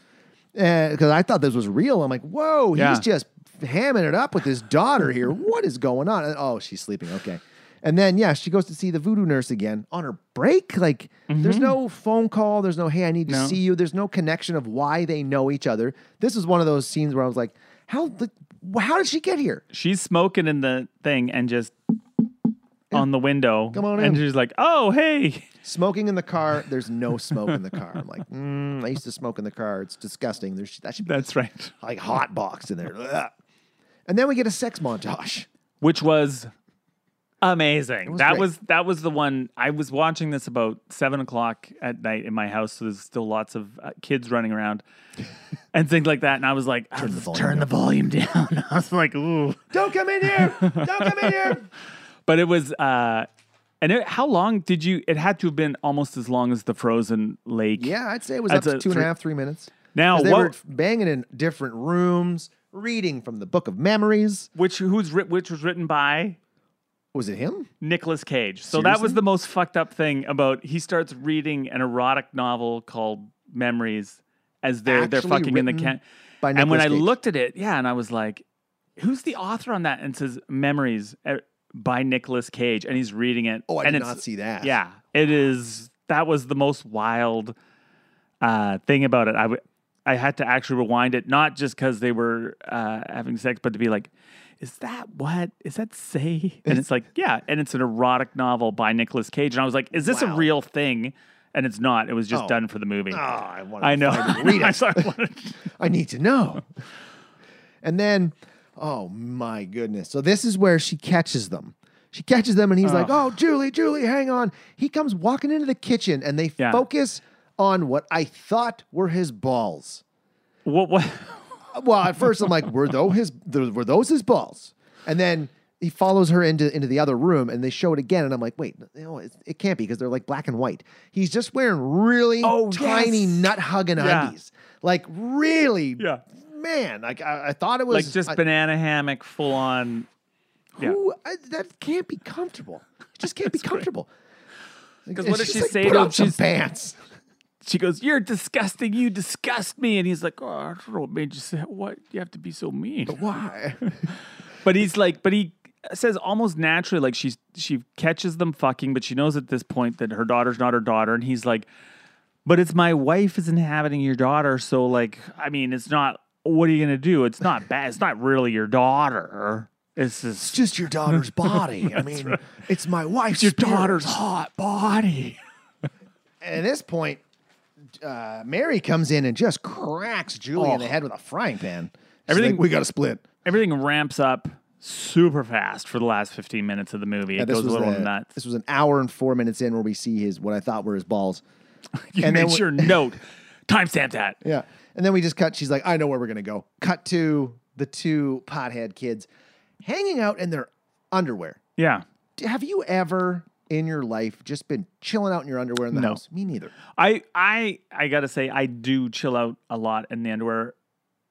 Because I thought this was real. I'm like, whoa, Yeah. he's just hamming it up with his daughter [laughs] here. What is going on? And, oh, she's sleeping. Okay. And then, yeah, she goes to see the voodoo nurse again on her break. Like, there's no phone call. There's no, hey, I need to Mm-hmm. No. see you. There's no connection of why they know each other. This is one of those scenes where I was like, how, the, how did she get here? She's smoking in the thing and just on the window. Come on And in. she's like, oh, hey. Smoking in the car. There's no smoke in the car. I'm like, mm, I used to smoke in the car. It's disgusting. There's that should be That's right. like hot box in there. Ugh. And then we get a sex montage. Which was amazing. was that great. was that was the one I was watching this about seven o'clock at night in my house. So there's still lots of uh, kids running around [laughs] and things like that. And I was like, turn, the volume turn the volume down. [laughs] I was like, ooh. Don't come in here. Don't come in here. [laughs] But it was uh and it, how long did you it had to have been almost as long as the frozen lake. Yeah, I'd say it was That's up to a two and a half, three minutes. Now 'Cause they what were banging in different rooms, reading from the Book of Memories. which who's writ, which was written by Was it him? Nicolas Cage. So that was Seriously? the most fucked up thing about he starts reading an erotic novel called Memories as they're they're Actually fucking in the written can. by and when Nicolas I Cage. looked at it, yeah, and I was like, who's the author on that? And it says Memories uh, by Nicolas Cage, and he's reading it. Oh, I and did not see that. Yeah, it is. That was the most wild uh, thing about it. I w- I had to actually rewind it, not just because they were uh, having sex, but to be like, is that what? Is that say? And it's like, yeah, and it's an erotic novel by Nicolas Cage, and I was like, is this a real thing? And it's not. It was just Oh. done for the movie. Oh, I want I know. [laughs] Read I it. sorry, I wanted- I need to know. And then, oh my goodness. So this is where she catches them. She catches them and he's like, oh, Julie, Julie, hang on. He comes walking into the kitchen and they Yeah. focus on what I thought were his balls. What? What? Uh, well, at first I'm like, were those his were those his balls? And then he follows her into into the other room, and they show it again, and I'm like, wait, it, it can't be because they're like black and white. He's just wearing really Oh, tiny yes. nut hugging Yeah. undies, like really, Yeah. Man. Like I, I thought it was Like just I- banana hammock, full on. yeah. who, I, that can't be comfortable. It just can't [laughs] be comfortable. Because what does she like, say to him? some She's, pants. she goes, "You're disgusting. You disgust me." And he's like, "Oh, I don't know what made you say what. You have to be so mean." Why? [laughs] But he's like, but he says almost naturally, like she's she catches them fucking, but she knows at this point that her daughter's not her daughter, and he's like, but it's my wife is inhabiting your daughter, so like, I mean, it's not. What are you gonna do? It's not bad. It's not really your daughter. It's It's just just your daughter's [laughs] body. I mean, it's my wife's your spirit. daughter's hot body. And at this point, uh, Mary comes in and just cracks Julie in the head with a frying pan. She's Everything- like, we got to split. Everything ramps up super fast for the last fifteen minutes of the movie. Yeah, it goes a little the- nuts. This was an hour and four minutes in where we see his what I thought were his balls. [laughs] you and then made we- sure [laughs] note timestamp that. Yeah. And then we just cut. She's like, I know where we're going to go. Cut to the two pothead kids hanging out in their underwear. Yeah. Have you ever in your life just been chilling out in your underwear in the No. house? Me neither. I I I gotta say I do chill out a lot in the underwear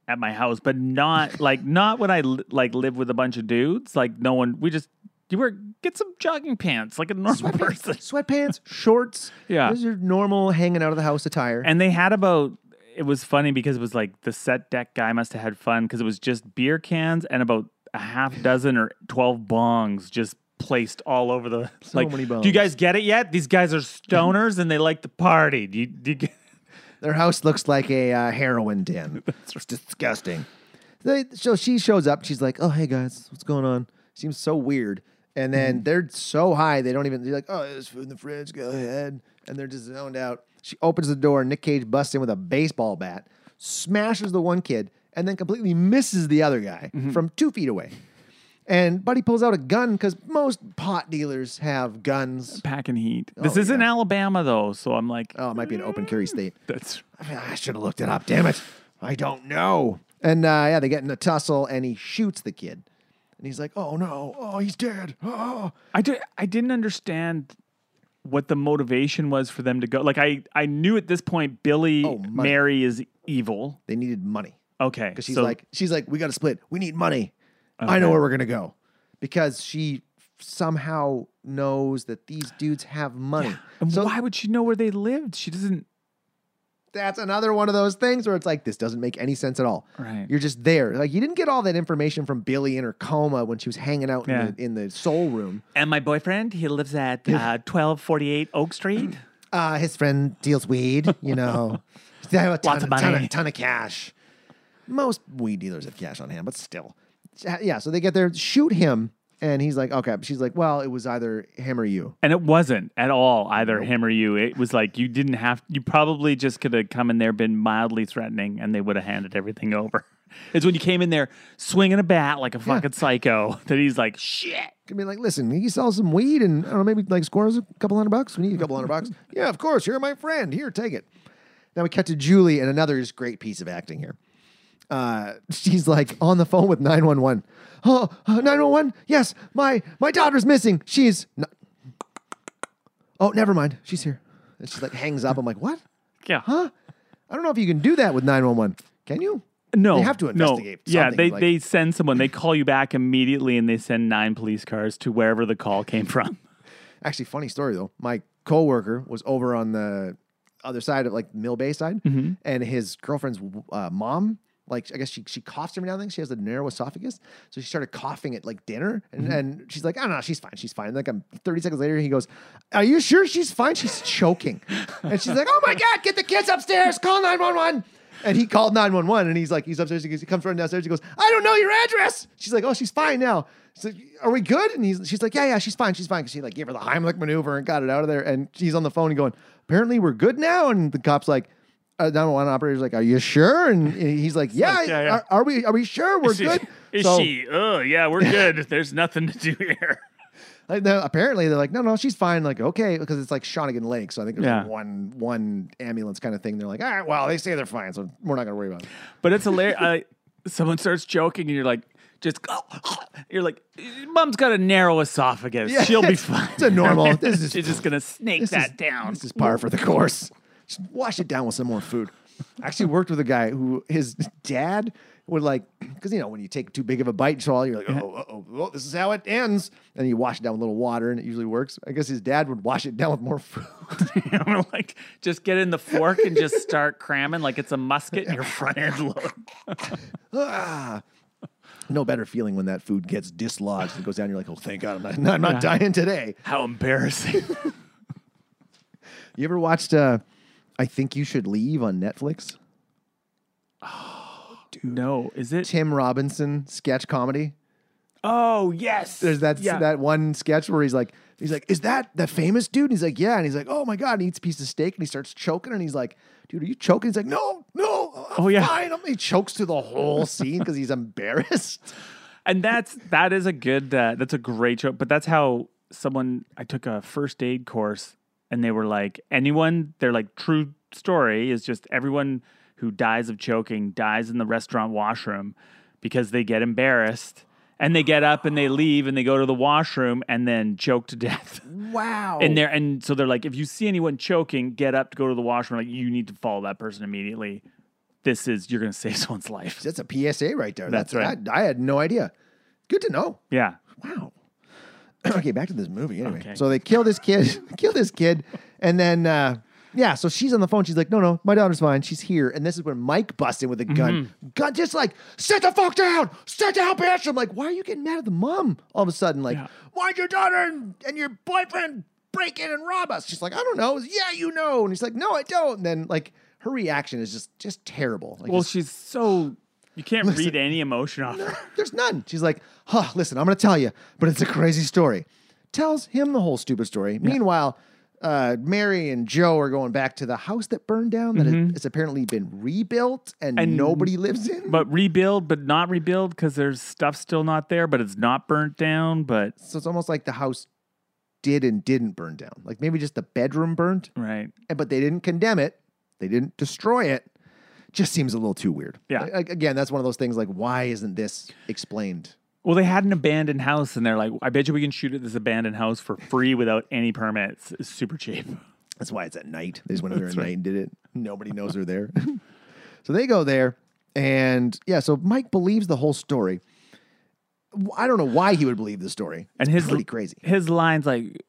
at my house, but not [laughs] like not when I li- like live with a bunch of dudes. Like no one, we just you wear get some jogging pants like a normal person. Sweatpants, shorts. Yeah. Those are normal hanging out of the house attire. And they had about it was funny because it was like the set deck guy must have had fun because it was just beer cans and about a half dozen or twelve bongs just placed all over the like. many bongs. Do you guys get it yet? These guys are stoners and they like to party. Do you, do you get? Their house looks like a uh, heroin den. [laughs] it's disgusting. They, so she shows up. She's like, "Oh, hey guys, what's going on?" Seems so weird. And then they're so high they don't even. They're like, "Oh, there's food in the fridge. Go ahead." And they're just zoned out. She opens the door. Nick Cage busts in with a baseball bat, smashes the one kid, and then completely misses the other guy from two feet away. And Buddy pulls out a gun because most pot dealers have guns. packing heat. This Oh, is in. Alabama though, so I'm like, Oh, it might be an open carry state. [laughs] that's I, mean, I should have looked it up. Damn it. I don't know. And uh, yeah, they get in a tussle and he shoots the kid. And he's like, oh no. Oh, he's dead. Oh. I did. I didn't understand what the motivation was for them to go. Like I, I knew at this point Billy Oh, money. Mary is evil. They needed money. Okay, Because she's so- like, she's like, we got to split. We need money. I know Okay. where we're going to go. Because she somehow knows that these dudes have money. and so why would she know where they lived? She doesn't. That's another one of those things where it's like, this doesn't make any sense at all. Right. You're just there. Like, you didn't get all that information from Billy in her coma when she was hanging out Yeah. in, the, in the soul room. And my boyfriend, he lives at uh, twelve forty eight Oak Street. [clears throat] Uh, his friend deals weed, you know. [laughs] they have a ton, Lots of ton, money. of, ton of cash. Most weed dealers have cash on hand, but still. Yeah, so they get there, shoot him, and he's like, okay. She's like, well, it was either him or you. And it wasn't at all either him or you. It was like you didn't have. You probably just could have come in there, been mildly threatening, and they would have handed everything over. [laughs] It's when you came in there swinging a bat like a fucking psycho [laughs] that he's like, shit. Could be like, listen, you sell some weed and I don't know, maybe like scores a couple hundred bucks. We need a couple hundred bucks. [laughs] Yeah, of course. You're my friend. Here, take it. Now we cut to Julie and another just great piece of acting here. Uh, she's like on the phone with 911. Oh, uh, 911? Yes, my my daughter's missing. She's n- Oh, never mind. She's here. And she like hangs up. I'm like, what? Yeah. Huh? I don't know if you can do that with 911. Can you? No, They have to no. investigate Yeah, they like- they send someone. They call you back immediately, and they send nine police cars to wherever the call came from. [laughs] Actually, funny story though. My coworker was over on the other side of like Mill Bay side, Mm-hmm. and his girlfriend's uh, mom, like I guess she she coughs every now and then. She has a narrow esophagus, so she started coughing at like dinner, and Mm-hmm. and she's like, "I oh, no, she's fine, she's fine." Like I'm 30 seconds later, he goes, "Are you sure she's fine? She's choking," and she's like, "Oh my god, get the kids upstairs, call 911." And he called 911 and he's like, he's upstairs. He, he comes running downstairs. He goes, I don't know your address. She's like, oh, she's fine now. She's like, are we good? And he's, she's like, yeah, yeah, she's fine. She's fine. Cause she like gave her the Heimlich maneuver and got it out of there. And she's on the phone and going, apparently we're good now. And the cop's like, uh, 911 operator's like, are you sure? And [laughs] he's like, yeah, like, yeah, yeah. Are, are we, are we sure we're Is she- good? Is So- she? Oh, yeah, we're [laughs] good. There's nothing to do here. [laughs] Like, no, apparently they're like, no, no, she's fine. Like, okay, because it's like Shawnigan Lake, so I think there's like one one ambulance kind of thing. They're like, all right, well, they say they're fine, so we're not gonna worry about it. But it's hilarious. I, someone starts joking, and you're like, just you're like, mom's got a narrow esophagus. Yeah, She'll be fine. it's a normal- this is- She's just gonna snake that is, down. This is par for the course. Just wash it down with some more food. I actually worked with a guy who his dad would like, because you know when you take too big of a bite and swallow, you're like, oh, oh, oh, this is how it ends, and you wash it down with a little water, and it usually works. I guess his dad would wash it down with more food. [laughs] I'm like, just get in the fork and just start cramming like it's a musket in your front end load. [laughs] Ah. No better feeling when that food gets dislodged and goes down. You're like, oh, thank God, I'm not, I'm not dying today. How embarrassing. [laughs] You ever watched uh, I Think You Should Leave on Netflix? [sighs] no, is it? Tim Robinson sketch comedy. Oh yes. There's that Yeah. that one sketch where he's like, he's like, is that that famous dude? And he's like, yeah. And he's like, oh my god. And he eats a piece of steak and he starts choking. And he's like, dude, are you choking? He's like, no, no. I'm Oh, yeah. fine. I'm-" He chokes through the whole scene because he's embarrassed. and that's that is a good uh, that's a great joke but that's how someone i took a first aid course and they were like anyone they're like true story is just everyone who dies of choking dies in the restaurant washroom because they get embarrassed and they get up and they leave and they go to the washroom and then choke to [laughs] death Wow. and there and so they're like if you see anyone choking get up to go to the washroom like you need to follow that person immediately this is you're going to save [laughs] someone's life That's a PSA right there. That's right. I, I had no idea. Good to know. yeah Wow. [coughs] okay, back to this movie anyway. Okay. So they kill this kid, [laughs] kill this kid, and then uh, yeah, so she's on the phone. She's like, "No, no, my daughter's fine. She's here." And this is when Mike busts in with a gun, Mm-hmm. gun, just like, "Sit the fuck down, sit down, bitch!" I'm like, "Why are you getting mad at the mom?" All of a sudden, like, Yeah. "Why'd your daughter and, and your boyfriend break in and rob us?" She's like, "I don't know." Yeah, you know. And he's like, "No, I don't." And then like her reaction is just just terrible. Like, well she's so you can't read any emotion off her there's none. She's like, huh, listen, I'm going to tell you, but it's a crazy story. Tells him the whole stupid story. Meanwhile, uh, Mary and Joe are going back to the house that burned down that has- it's apparently been rebuilt and, And- nobody lives in. but rebuild, but not rebuild because there's stuff still not there, but it's not burnt down. But so it's almost like the house did and didn't burn down. Like maybe just the bedroom burnt, right, and- but they didn't condemn it. They didn't destroy it. Just seems a little too weird. Yeah. Like, again, that's one of those things like, why isn't this explained? well, they had an abandoned house, and they're like, "I bet you we can shoot at this abandoned house for free without any permits. It's super cheap." That's why it's at night. They just went in there at right. night and did it. Nobody knows they're there. [laughs] so they go there, and yeah, so Mike believes the whole story. I don't know why he would believe the story. And his pretty crazy. His lines like,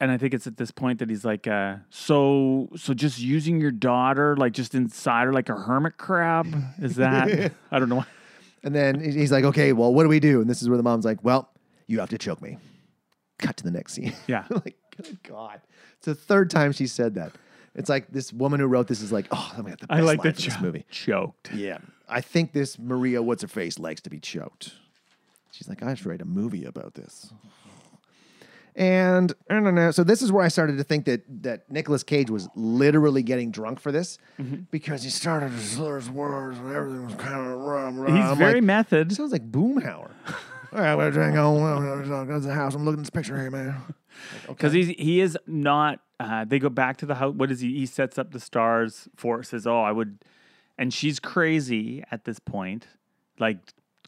and I think it's at this point that he's like, uh, "So, so just using your daughter like just inside her like a hermit crab is that? [laughs] I don't know." why. And then he's like, okay, well, what do we do? And this is where the mom's like, well, you have to choke me. Cut to the next scene. [laughs] Yeah. like, good God. It's the third time she said that. It's like this woman who wrote this is like, oh, I'm gonna have the best I like line the for this movie. choked. Yeah. I think this Maria What's Her Face likes to be choked. She's like, I should write a movie about this. And I don't know. So this is where I started to think that that Nicolas Cage was literally getting drunk for this Mm-hmm. because he started to slur his words and everything was kind of rum. rum. He's I'm very like, method. sounds like Boomhauer. All right, we're drink on. That's the house. I'm looking at this picture here, man. because he's he is not. Uh, they go back to the house. What is he? He sets up the stars for says, "Oh, I would," and she's crazy at this point, like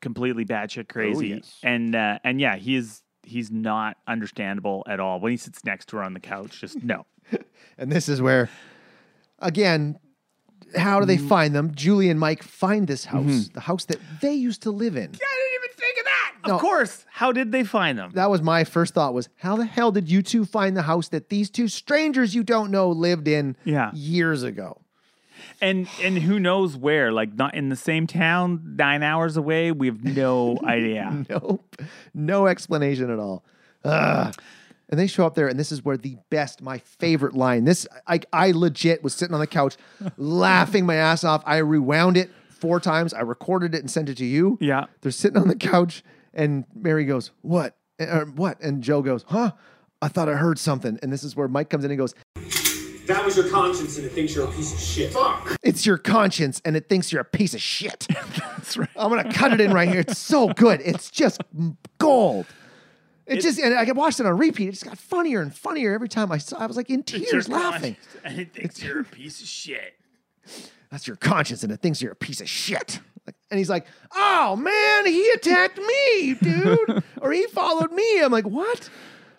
completely batshit crazy. Oh, yes. And uh, and yeah, he is. He's not understandable at all when he sits next to her on the couch. Just no. [laughs] And this is where, again, how do they Mm-hmm. find them? Julie and Mike find this house, the house that they used to live in. Yeah, I didn't even think of that. No. Of course. How did they find them? That was my first thought was, how the hell did you two find the house that these two strangers you don't know lived in Yeah. years ago? And and who knows where? Like not in the same town, nine hours away. We have no [laughs] idea. Nope. No explanation at all. Ugh. And they show up there, and this is where the best, my favorite line. This, I, I legit was sitting on the couch, [laughs] laughing my ass off. I rewound it four times. I recorded it and sent it to you. Yeah. They're sitting on the couch, and Mary goes, "What? Uh, what?" And Joe goes, "Huh? I thought I heard something." And this is where Mike comes in and goes, That was your conscience and it thinks you're a piece of shit. Fuck! "It's your conscience, and it thinks you're a piece of shit." [laughs] That's right. I'm gonna cut it in right here. It's so good. It's just gold. It, just and I watched it on repeat. It just got funnier and funnier every time I saw. I was like in tears laughing. And it thinks you're a [laughs] piece of shit. That's your conscience, and it thinks you're a piece of shit. Like, and he's like, "Oh man, he attacked me, dude, [laughs] or he followed me." I'm like, "What?"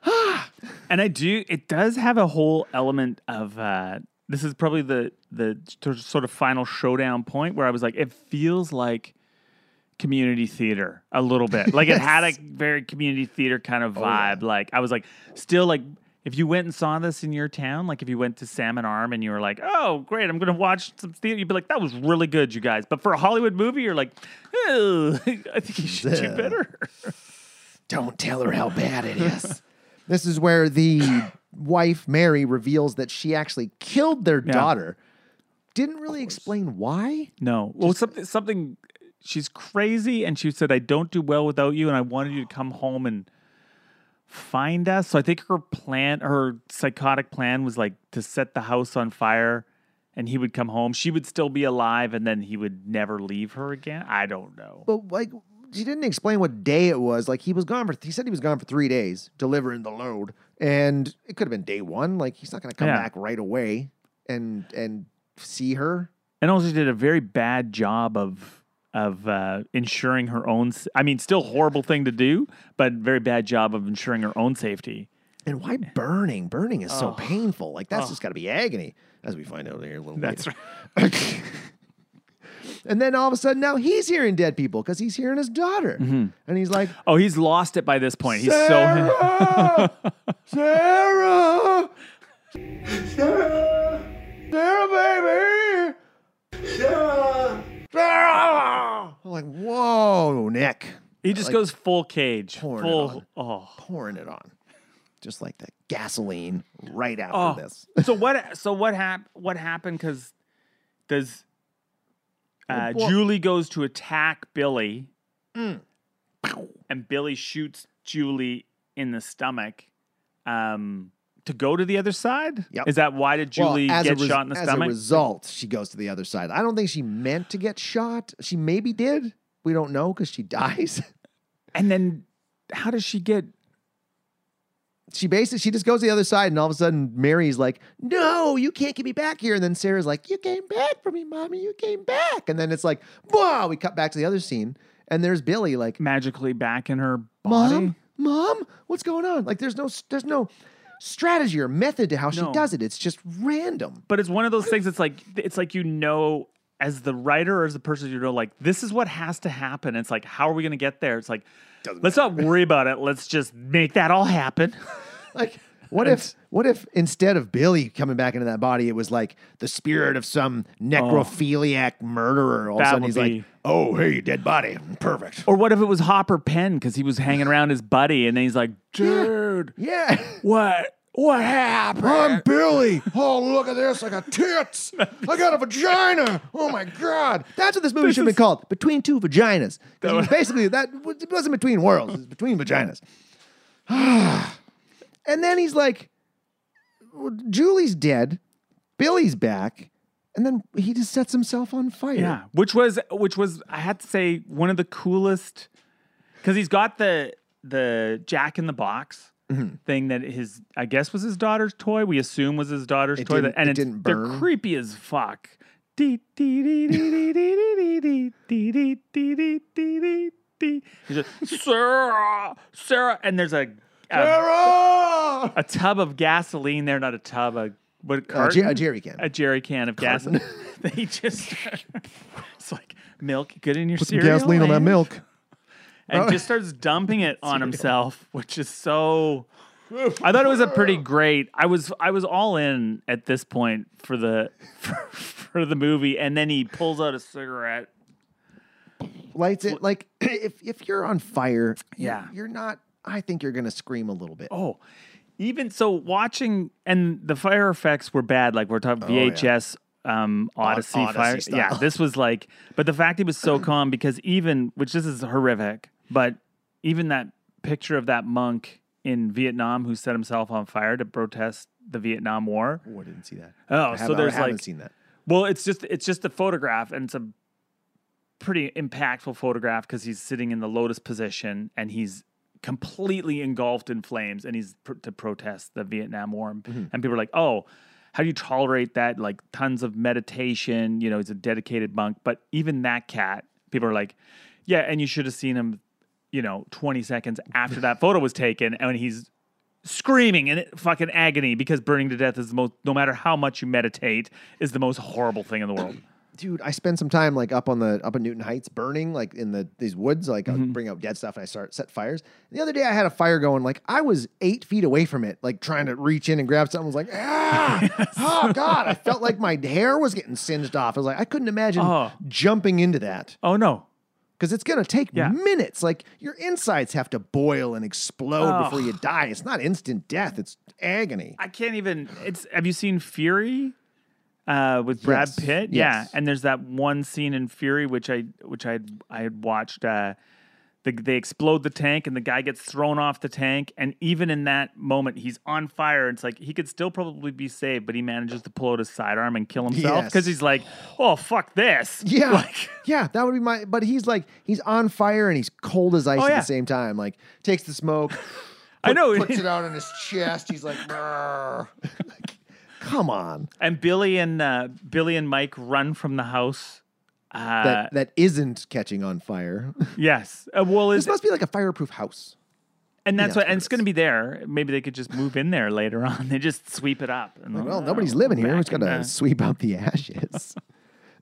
[gasps] And I do. It does have a whole element of. uh This is probably the the sort of final showdown point where I was like, it feels like community theater a little bit. Like it had a [laughs] very community theater kind of vibe. Like I was like, still like. If you went and saw this in your town, like if you went to Salmon Arm and you were like, "Oh, great, I'm going to watch some theater," you'd be like, "That was really good, you guys." But for a Hollywood movie, you're like, "Oh, [laughs] I think you should do better." Don't tell her how bad it is. [laughs] this is where the wife Mary reveals that she actually killed their daughter. Didn't really explain why. No. Well, something something she's crazy and she said I don't do well without you and I wanted you to come home and find us. So I think her plan her psychotic plan was like to set the house on fire and he would come home. She would still be alive and then he would never leave her again. I don't know. But like, she didn't explain what day it was. Like he was gone for. He said he was gone for three days delivering the load, and it could have been day one. Like he's not going to come Yeah. back right away and and see her. And also she did a very bad job of of uh, ensuring her own I mean still horrible thing to do, but very bad job of ensuring her own safety. And why burning? Burning is so painful. Like that's just got to be agony, as we find out here a little bit. That's later. [laughs] and then all of a sudden, now he's hearing dead people because he's hearing his daughter, Mm-hmm. and he's like, Oh, he's lost it by this point. He's so Sarah, [laughs] Sarah, Sarah, Sarah, baby, Sarah, Sarah. I'm like, whoa, Nick, He just goes full cage. pouring it Full. on. Oh. pouring it on, just like that gasoline right after Oh. this. so what? So what hap- What happened? Because does uh, Julie goes to attack Billy, Mm. and Billy shoots Julie in the stomach. Um, to go to the other side. Yep. Is that why did Julie well, get res- shot in the as stomach? a result, she goes to the other side. I don't think she meant to get shot. She maybe did. We don't know because she [laughs] dies. and then how does she get? She basically she just goes to the other side, and all of a sudden Mary's like, "No, you can't get me back here." And then Sarah's like, "You came back for me, mommy. You came back." And then it's like, "Wow!" We cut back to the other scene, and there's Billy like, magically back in her body. "Mom, mom, what's going on?" Like, there's no there's no strategy or method to how she does it. It's just random. But it's one of those things. It's like it's like you know, as the writer or as the person you know, like this is what has to happen. It's like how are we going to get there? It's like let's not worry about it. Let's just make that all happen. [laughs] Like, what if what if instead of Billy coming back into that body, it was like the spirit of some necrophiliac oh. murderer? All of a That sudden, would he's be- like, "Oh, hey, dead body, perfect." or what if it was Hopper Penn because he was hanging around his buddy and then he's like, dude, Yeah. [laughs] what what happened? I'm Billy. Oh, look at this. I got tits. I got a vagina. Oh my God. That's what this movie should have been called. Between two vaginas. 'Cause it was [laughs] basically that it wasn't between worlds, it was between vaginas. [sighs] and then he's like, Julie's dead, Billy's back, and then he just sets himself on fire. Yeah, which was which was I had to say one of the coolest because he's got the the Jack in the Box mm-hmm. thing that his I guess was his daughter's toy. We assume was his daughter's it toy. That, and it didn't burn. They're creepy as fuck. just, Sarah, Sarah, and there's a, a Sarah, a tub of gasoline there, not a tub, a what a, jerry can, a jerry can of gasoline. they just it's like milk. Good in your cereal. Some gasoline on that milk and just starts dumping it on [laughs] himself, which is so. [laughs] I thought it was a pretty great. I was I was all in at this point for the [laughs] for, for the movie, and then he pulls out a cigarette. Lights it like [clears throat] if if you're on fire, Yeah. you're not. I think you're gonna scream a little bit. Oh, even so, watching and the fire effects were bad. Like we're talking VHS um, Odyssey, Odyssey fire. style. Yeah, this was like, but the fact he was so [clears throat] calm because even which this is horrific, but even that picture of that monk in Vietnam who set himself on fire to protest the Vietnam War. Oh, I didn't see that. Oh, I so there's I haven't like seen that. well, it's just it's just a photograph, and it's a pretty impactful photograph because he's sitting in the lotus position and he's completely engulfed in flames, and he's pr- to protest the Vietnam War, mm-hmm. and people are like, "Oh, how do you tolerate that? Like tons of meditation, you know, he's a dedicated monk." But even that cat, people are like, "Yeah," and you should have seen him, you know, twenty seconds after that photo was taken, and he's screaming in fucking agony because burning to death is the most no matter how much you meditate is the most horrible thing in the world [clears throat] dude, I spend some time like up on the up in Newton Heights burning like in the these woods. Like Mm-hmm. I bring out dead stuff and I start set fires. The other day I had a fire going. Like I was eight feet away from it, like trying to reach in and grab something. I was like, ah, [laughs] oh god! I felt like my hair was getting singed off. I was like, I couldn't imagine Oh. jumping into that oh no because it's gonna take Yeah. minutes. Like your insides have to boil and explode Oh. before you die. It's not instant death. It's agony. i can't even it's have you seen fury uh, with Brad Yes, Pitt, yeah, and there's that one scene in Fury which I which I I had watched. Uh, the, they explode the tank and the guy gets thrown off the tank, and even in that moment, he's on fire. It's like he could still probably be saved, but he manages to pull out his sidearm and kill himself Yes. because he's like, "Oh fuck this!" [laughs] Yeah. Like, yeah, that would be my but he's like he's on fire and he's cold as ice Oh, at yeah. the same time. Like takes the smoke, [laughs] I know. puts it [laughs] out on his chest. He's like, Like, come on. And Billy and uh, Billy and Mike run from the house. Uh, That that isn't catching on fire. [laughs] yes. Uh, well, this must be like a fireproof house. and that's that's what, and it's going to be there. Maybe they could just move in there later [laughs] on. They just sweep it up. And Well, nobody's living here. We're just gonna sweep out the [laughs] ashes.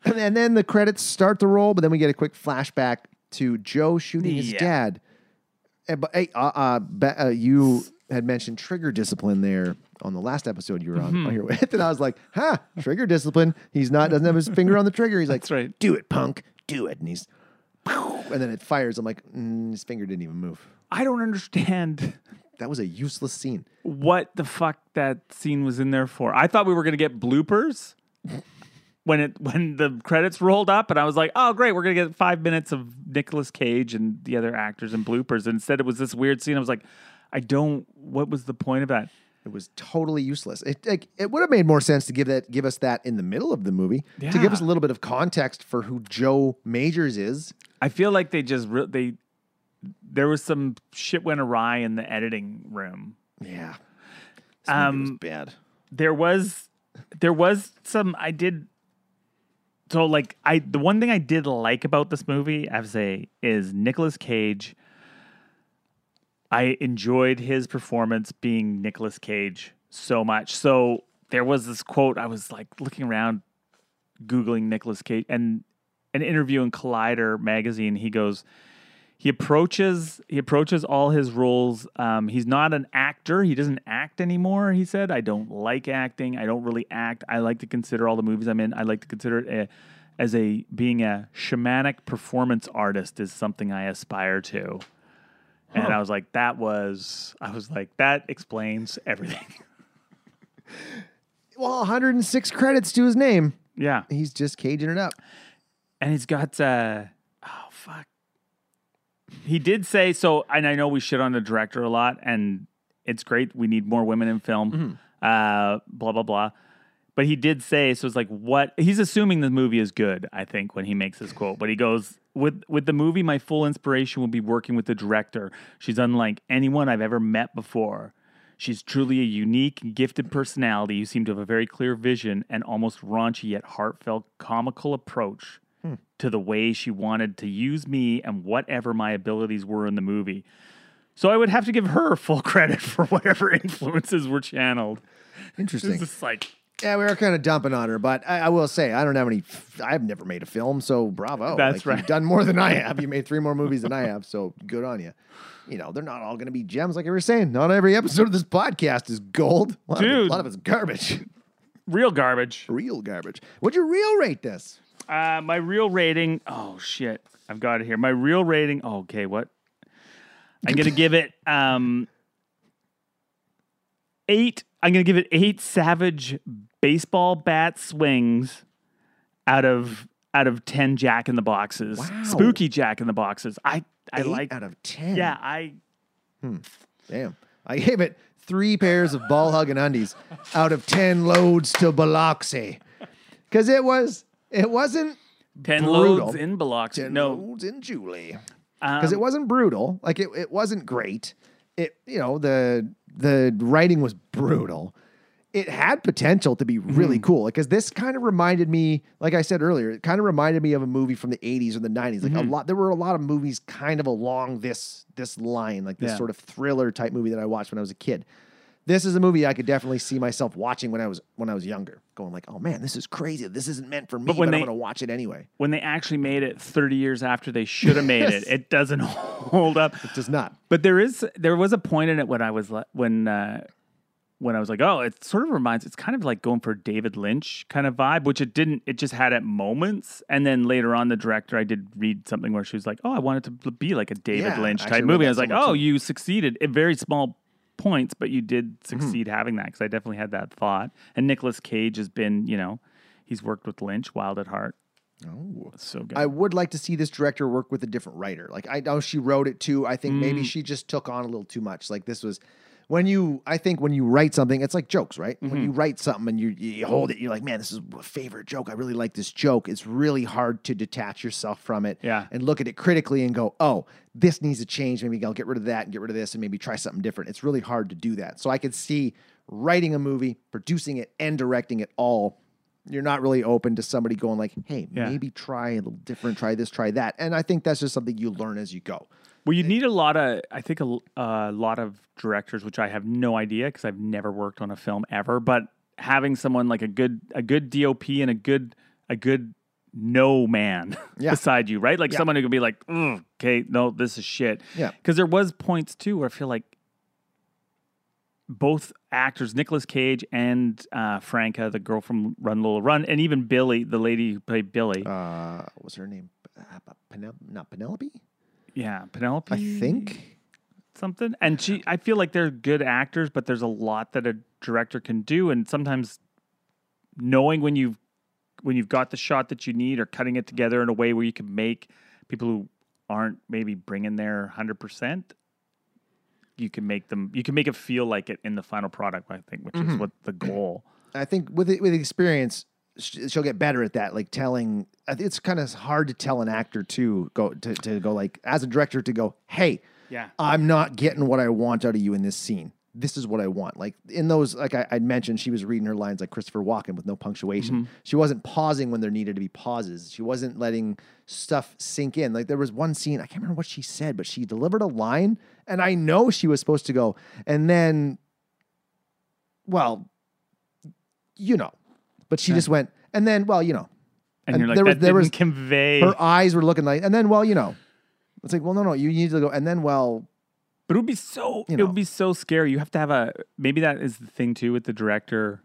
and, and then the credits start to roll, but then we get a quick flashback to Joe shooting his Yeah. dad. Eh, But hey, uh, uh, uh, you had mentioned trigger discipline there on the last episode you were on, Mm-hmm. on here with, and I was like, "Huh, trigger discipline." He's not doesn't have his finger on the trigger. He's like, That's right. Do it, punk. Do it." And he's, and then it fires. I'm like, mm, his finger didn't even move. I don't understand That was a useless scene. what the fuck that scene was in there for. I thought we were going to get bloopers when it when the credits rolled up, and I was like, "Oh, great, we're going to get five minutes of Nicolas Cage and the other actors and bloopers." Instead, it was this weird scene. I was like, "I don't. What was the point of that?" It was totally useless. It like it would have made more sense to give that give us that in the middle of the movie to give us a little bit of context for who Joe Majors is. I feel like they just re- they there was some shit went awry in the editing room. Yeah, This movie was Um, bad. there was there was some I did so like I the one thing I did like about this movie, I have to say, is Nicolas Cage. I enjoyed his performance being Nicolas Cage so much. So there was this quote, I was like looking around Googling Nicolas Cage and an interview in Collider magazine, he goes, he approaches he approaches all his roles um, he's not an actor he doesn't act anymore he said i don't like acting i don't really act i like to consider all the movies i'm in i like to consider it a, as a being a shamanic performance artist is something i aspire to and i was like that was i was like that explains everything. [laughs] Well, 106 credits to his name. yeah. He's just caging it up. and he's got uh oh fuck. He did say so and i know we shit on the director a lot and it's great we need more women in film. Uh blah blah blah but he did say so it's like what he's assuming the movie is good i think when he makes this quote but he goes with with the movie my full inspiration will be working with the director she's unlike anyone i've ever met before She's truly a unique and gifted personality. You seem to have a very clear vision and almost raunchy yet heartfelt comical approach hmm. to the way she wanted to use me and whatever my abilities were in the movie. So I would have to give her [laughs] full credit for whatever [laughs] influences were channeled. Interesting. It's like Yeah, we were kind of dumping on her, but I, I will say I don't have any. I've never made a film, so bravo. That's Like, right. You've done more than I [laughs] have. You made three more movies than I have, so good on you. You know, they're not all going to be gems, like you were saying. Not every episode of this podcast is gold. A lot, Of, it, Dude. a lot of it's garbage, real garbage. real garbage. What'd you real rate this? Uh, my real rating. Oh shit, I've got it here. My real rating. Oh, okay, what? I'm gonna give it [laughs] um eight. I'm gonna give it eight savage baseball bat swings out of out of ten Jack in the boxes. Wow. Spooky Jack in the boxes. I I Eight like. out of ten. Yeah, I hmm. Damn. I gave it three pairs of ball hugging undies out of ten loads to Biloxi. Because it was it wasn't ten Brutal. loads in Biloxi. ten No, loads in Julie. because it wasn't brutal. Like it, it wasn't great. It you know the the writing was brutal. It had potential to be really cool because this kind of reminded me, like I said earlier, it kind of reminded me of a movie from the '80s or the '90s. Like a lot, there were a lot of movies kind of along this this line, like this Yeah. sort of thriller type movie that I watched when I was a kid. This is a movie I could definitely see myself watching when I was when I was younger, going like, "Oh man, this is crazy. This isn't meant for me, but, when I'm going to watch it anyway." when they actually made it 30 years after they should have made it, [laughs] it doesn't [laughs] hold up. It does not. But there is there was a point in it when I was when uh, when I was like, oh, it sort of reminds. It's kind of like going for David Lynch kind of vibe, which it didn't. It just had at moments, and then later on, the director, I did read something where she was like, oh, I wanted to be like a David Yeah, Lynch type movie. I was like, oh, too. you succeeded at very small points, but you did Mm-hmm. succeed having that because I definitely had that thought. And Nicolas Cage has been, you know, he's worked with Lynch, Wild at Heart. Oh, so good. I would like to see this director work with a different writer. Like I know she wrote it too. I think Mm. maybe she just took on a little too much. Like this was when you I think when you write something, it's like jokes, right? Mm-hmm. When you write something and you you hold it, you're like, man, this is a favorite joke. I really like this joke. It's really hard to detach yourself from it Yeah. and look at it critically and go, oh, this needs to change. Maybe I'll get rid of that and get rid of this and maybe try something different. It's really hard to do that. So I could see writing a movie, producing it, and directing it all. You're not really open to somebody going like, hey, Yeah. maybe try a little different, try this, try that. And I think that's just something you learn as you go. Well, you need a lot of, I think, a uh, lot of directors, which I have no idea because I've never worked on a film ever. But having someone like a good, a good DOP and a good, a good no man [laughs] Yeah. beside you, right? Like someone who could be like, okay, no, this is shit. Yeah. Because there was points too where I feel like both actors, Nicolas Cage and uh, Franka, the girl from Run Lola Run, and even Billy, the lady who played Billy. Uh, what was her name? Uh, Penel- not Penelope, yeah, Penelope. I think. something. And she, I feel like they're good actors, but there's a lot that a director can do, and sometimes knowing when you've when you've got the shot that you need, or cutting it together in a way where you can make people who aren't maybe bringing their hundred percent, you can make them. You can make it feel like it in the final product. I think, which is mm-hmm. what the goal. I think with it, with experience, she'll get better at that. Like telling, it's kind of hard to tell an actor to go to, to go like as a director to go, hey, Yeah. I'm not getting what I want out of you in this scene. This is what I want. Like in those, like I, mentioned, she was reading her lines like Christopher Walken with no punctuation. Mm-hmm. She wasn't pausing when there needed to be pauses. She wasn't letting stuff sink in. Like there was one scene, I can't remember what she said, but she delivered a line, and I know she was supposed to go, and then, well, you know, but she just went, and then, well, you know, And, And you're like, there was- that there didn't was- convey. her eyes were looking like, and then, well, you know, it's like, well, no, no, you need to go, and then, well, But it would be so You it would be so scary. You have to have a maybe that is the thing too with the director.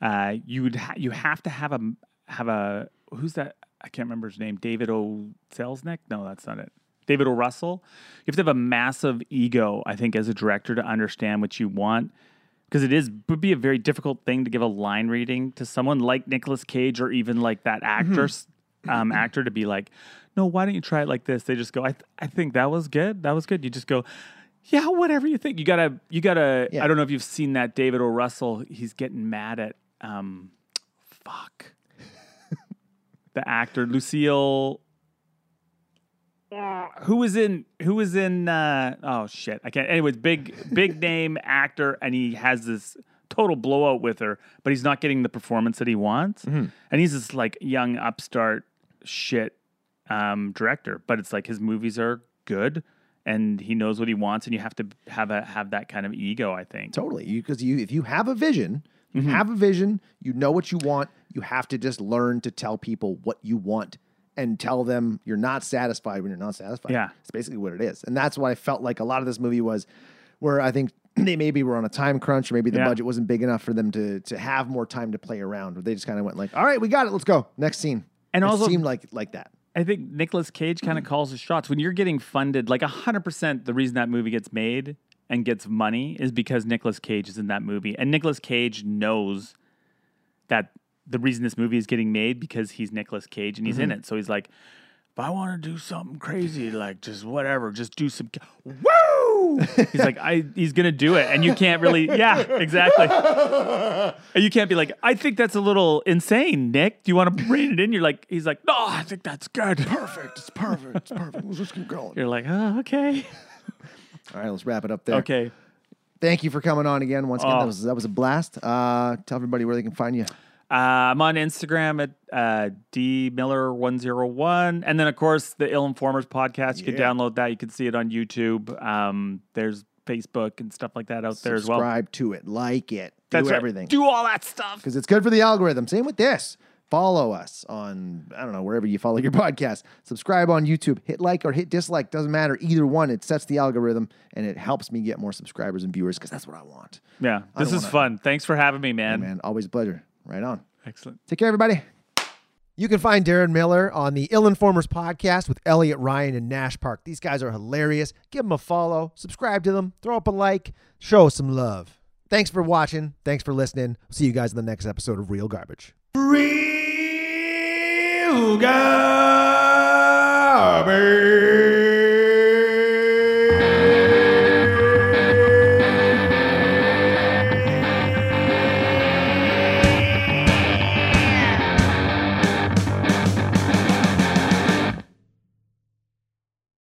Uh, you would ha- you have to have a have a who's that? I can't remember his name. David O. Selznick? No, that's not it. David O. Russell. You have to have a massive ego, I think, as a director to understand what you want. Because it is would be a very difficult thing to give a line reading to someone like Nicolas Cage or even like that actress um, actor to be like, no, why don't you try it like this? They just go, I, th- I think that was good. That was good. You just go, yeah, whatever you think. You gotta, you gotta. Yeah. I don't know if you've seen that David O. Russell. He's getting mad at, um, fuck, [laughs] the actor Lucille. Who was in? Who was in? Uh, oh shit, I can't. Anyways, big, big [laughs] name actor, and he has this total blowout with her, but he's not getting the performance that he wants, and he's this like young upstart shit um, director, but it's like his movies are good and he knows what he wants, and you have to have a have that kind of ego. I think. Totally. Because you if you have a vision, you Mm-hmm. have a vision, you know what you want, you have to just learn to tell people what you want and tell them you're not satisfied when you're not satisfied. Yeah. It's basically what it is. And that's what I felt like a lot of this movie was where I think [clears throat] they maybe were on a time crunch or maybe the Yeah. budget wasn't big enough for them to to have more time to play around. Or they just kind of went like, all right, we got it, let's go. Next scene. And It also- seemed like like that. I think Nicolas Cage kind of mm-hmm. calls the shots when you're getting funded. Like hundred percent, the reason that movie gets made and gets money is because Nicolas Cage is in that movie, and Nicolas Cage knows that the reason this movie is getting made because he's Nicolas Cage and he's in it. So he's like, if I want to do something crazy, like just whatever, just do some. Woo! He's like, I he's gonna do it, and you can't really, yeah, exactly. [laughs] And you can't be like, I think that's a little insane, Nick. Do you want to rein it in? You're like, he's like, no, I think that's good. Perfect. It's perfect. It's perfect. Let's just keep going. You're like, oh, okay, All right, let's wrap it up there. okay. Thank you for coming on again. Once again, Oh. that was that was a blast. Uh, tell everybody where they can find you. Uh, I'm on Instagram at uh, dmiller101. And then, of course, the Ill Informers podcast. You can download that. You can see it on YouTube. Um, there's Facebook and stuff like that out there as well. Subscribe to it, like it, do That's right. everything Do all that stuff. because it's good for the algorithm. Same with this. Follow us on I don't know wherever you follow your [laughs] podcast. Subscribe on YouTube. Hit like or hit dislike. Doesn't matter. Either one. It sets the algorithm and it helps me get more subscribers and viewers because that's what I want. Yeah, this is wanna- fun. Thanks for having me, man. Man, always a pleasure. Right on. Excellent. Take care, everybody. You can find Darren Miller on the Ill Informers podcast with Elliot Ryan and Nash Park. These guys are hilarious. Give them a follow, subscribe to them, throw up a like, show us some love. Thanks for watching. Thanks for listening. See you guys in the next episode of Real Garbage. Real garbage.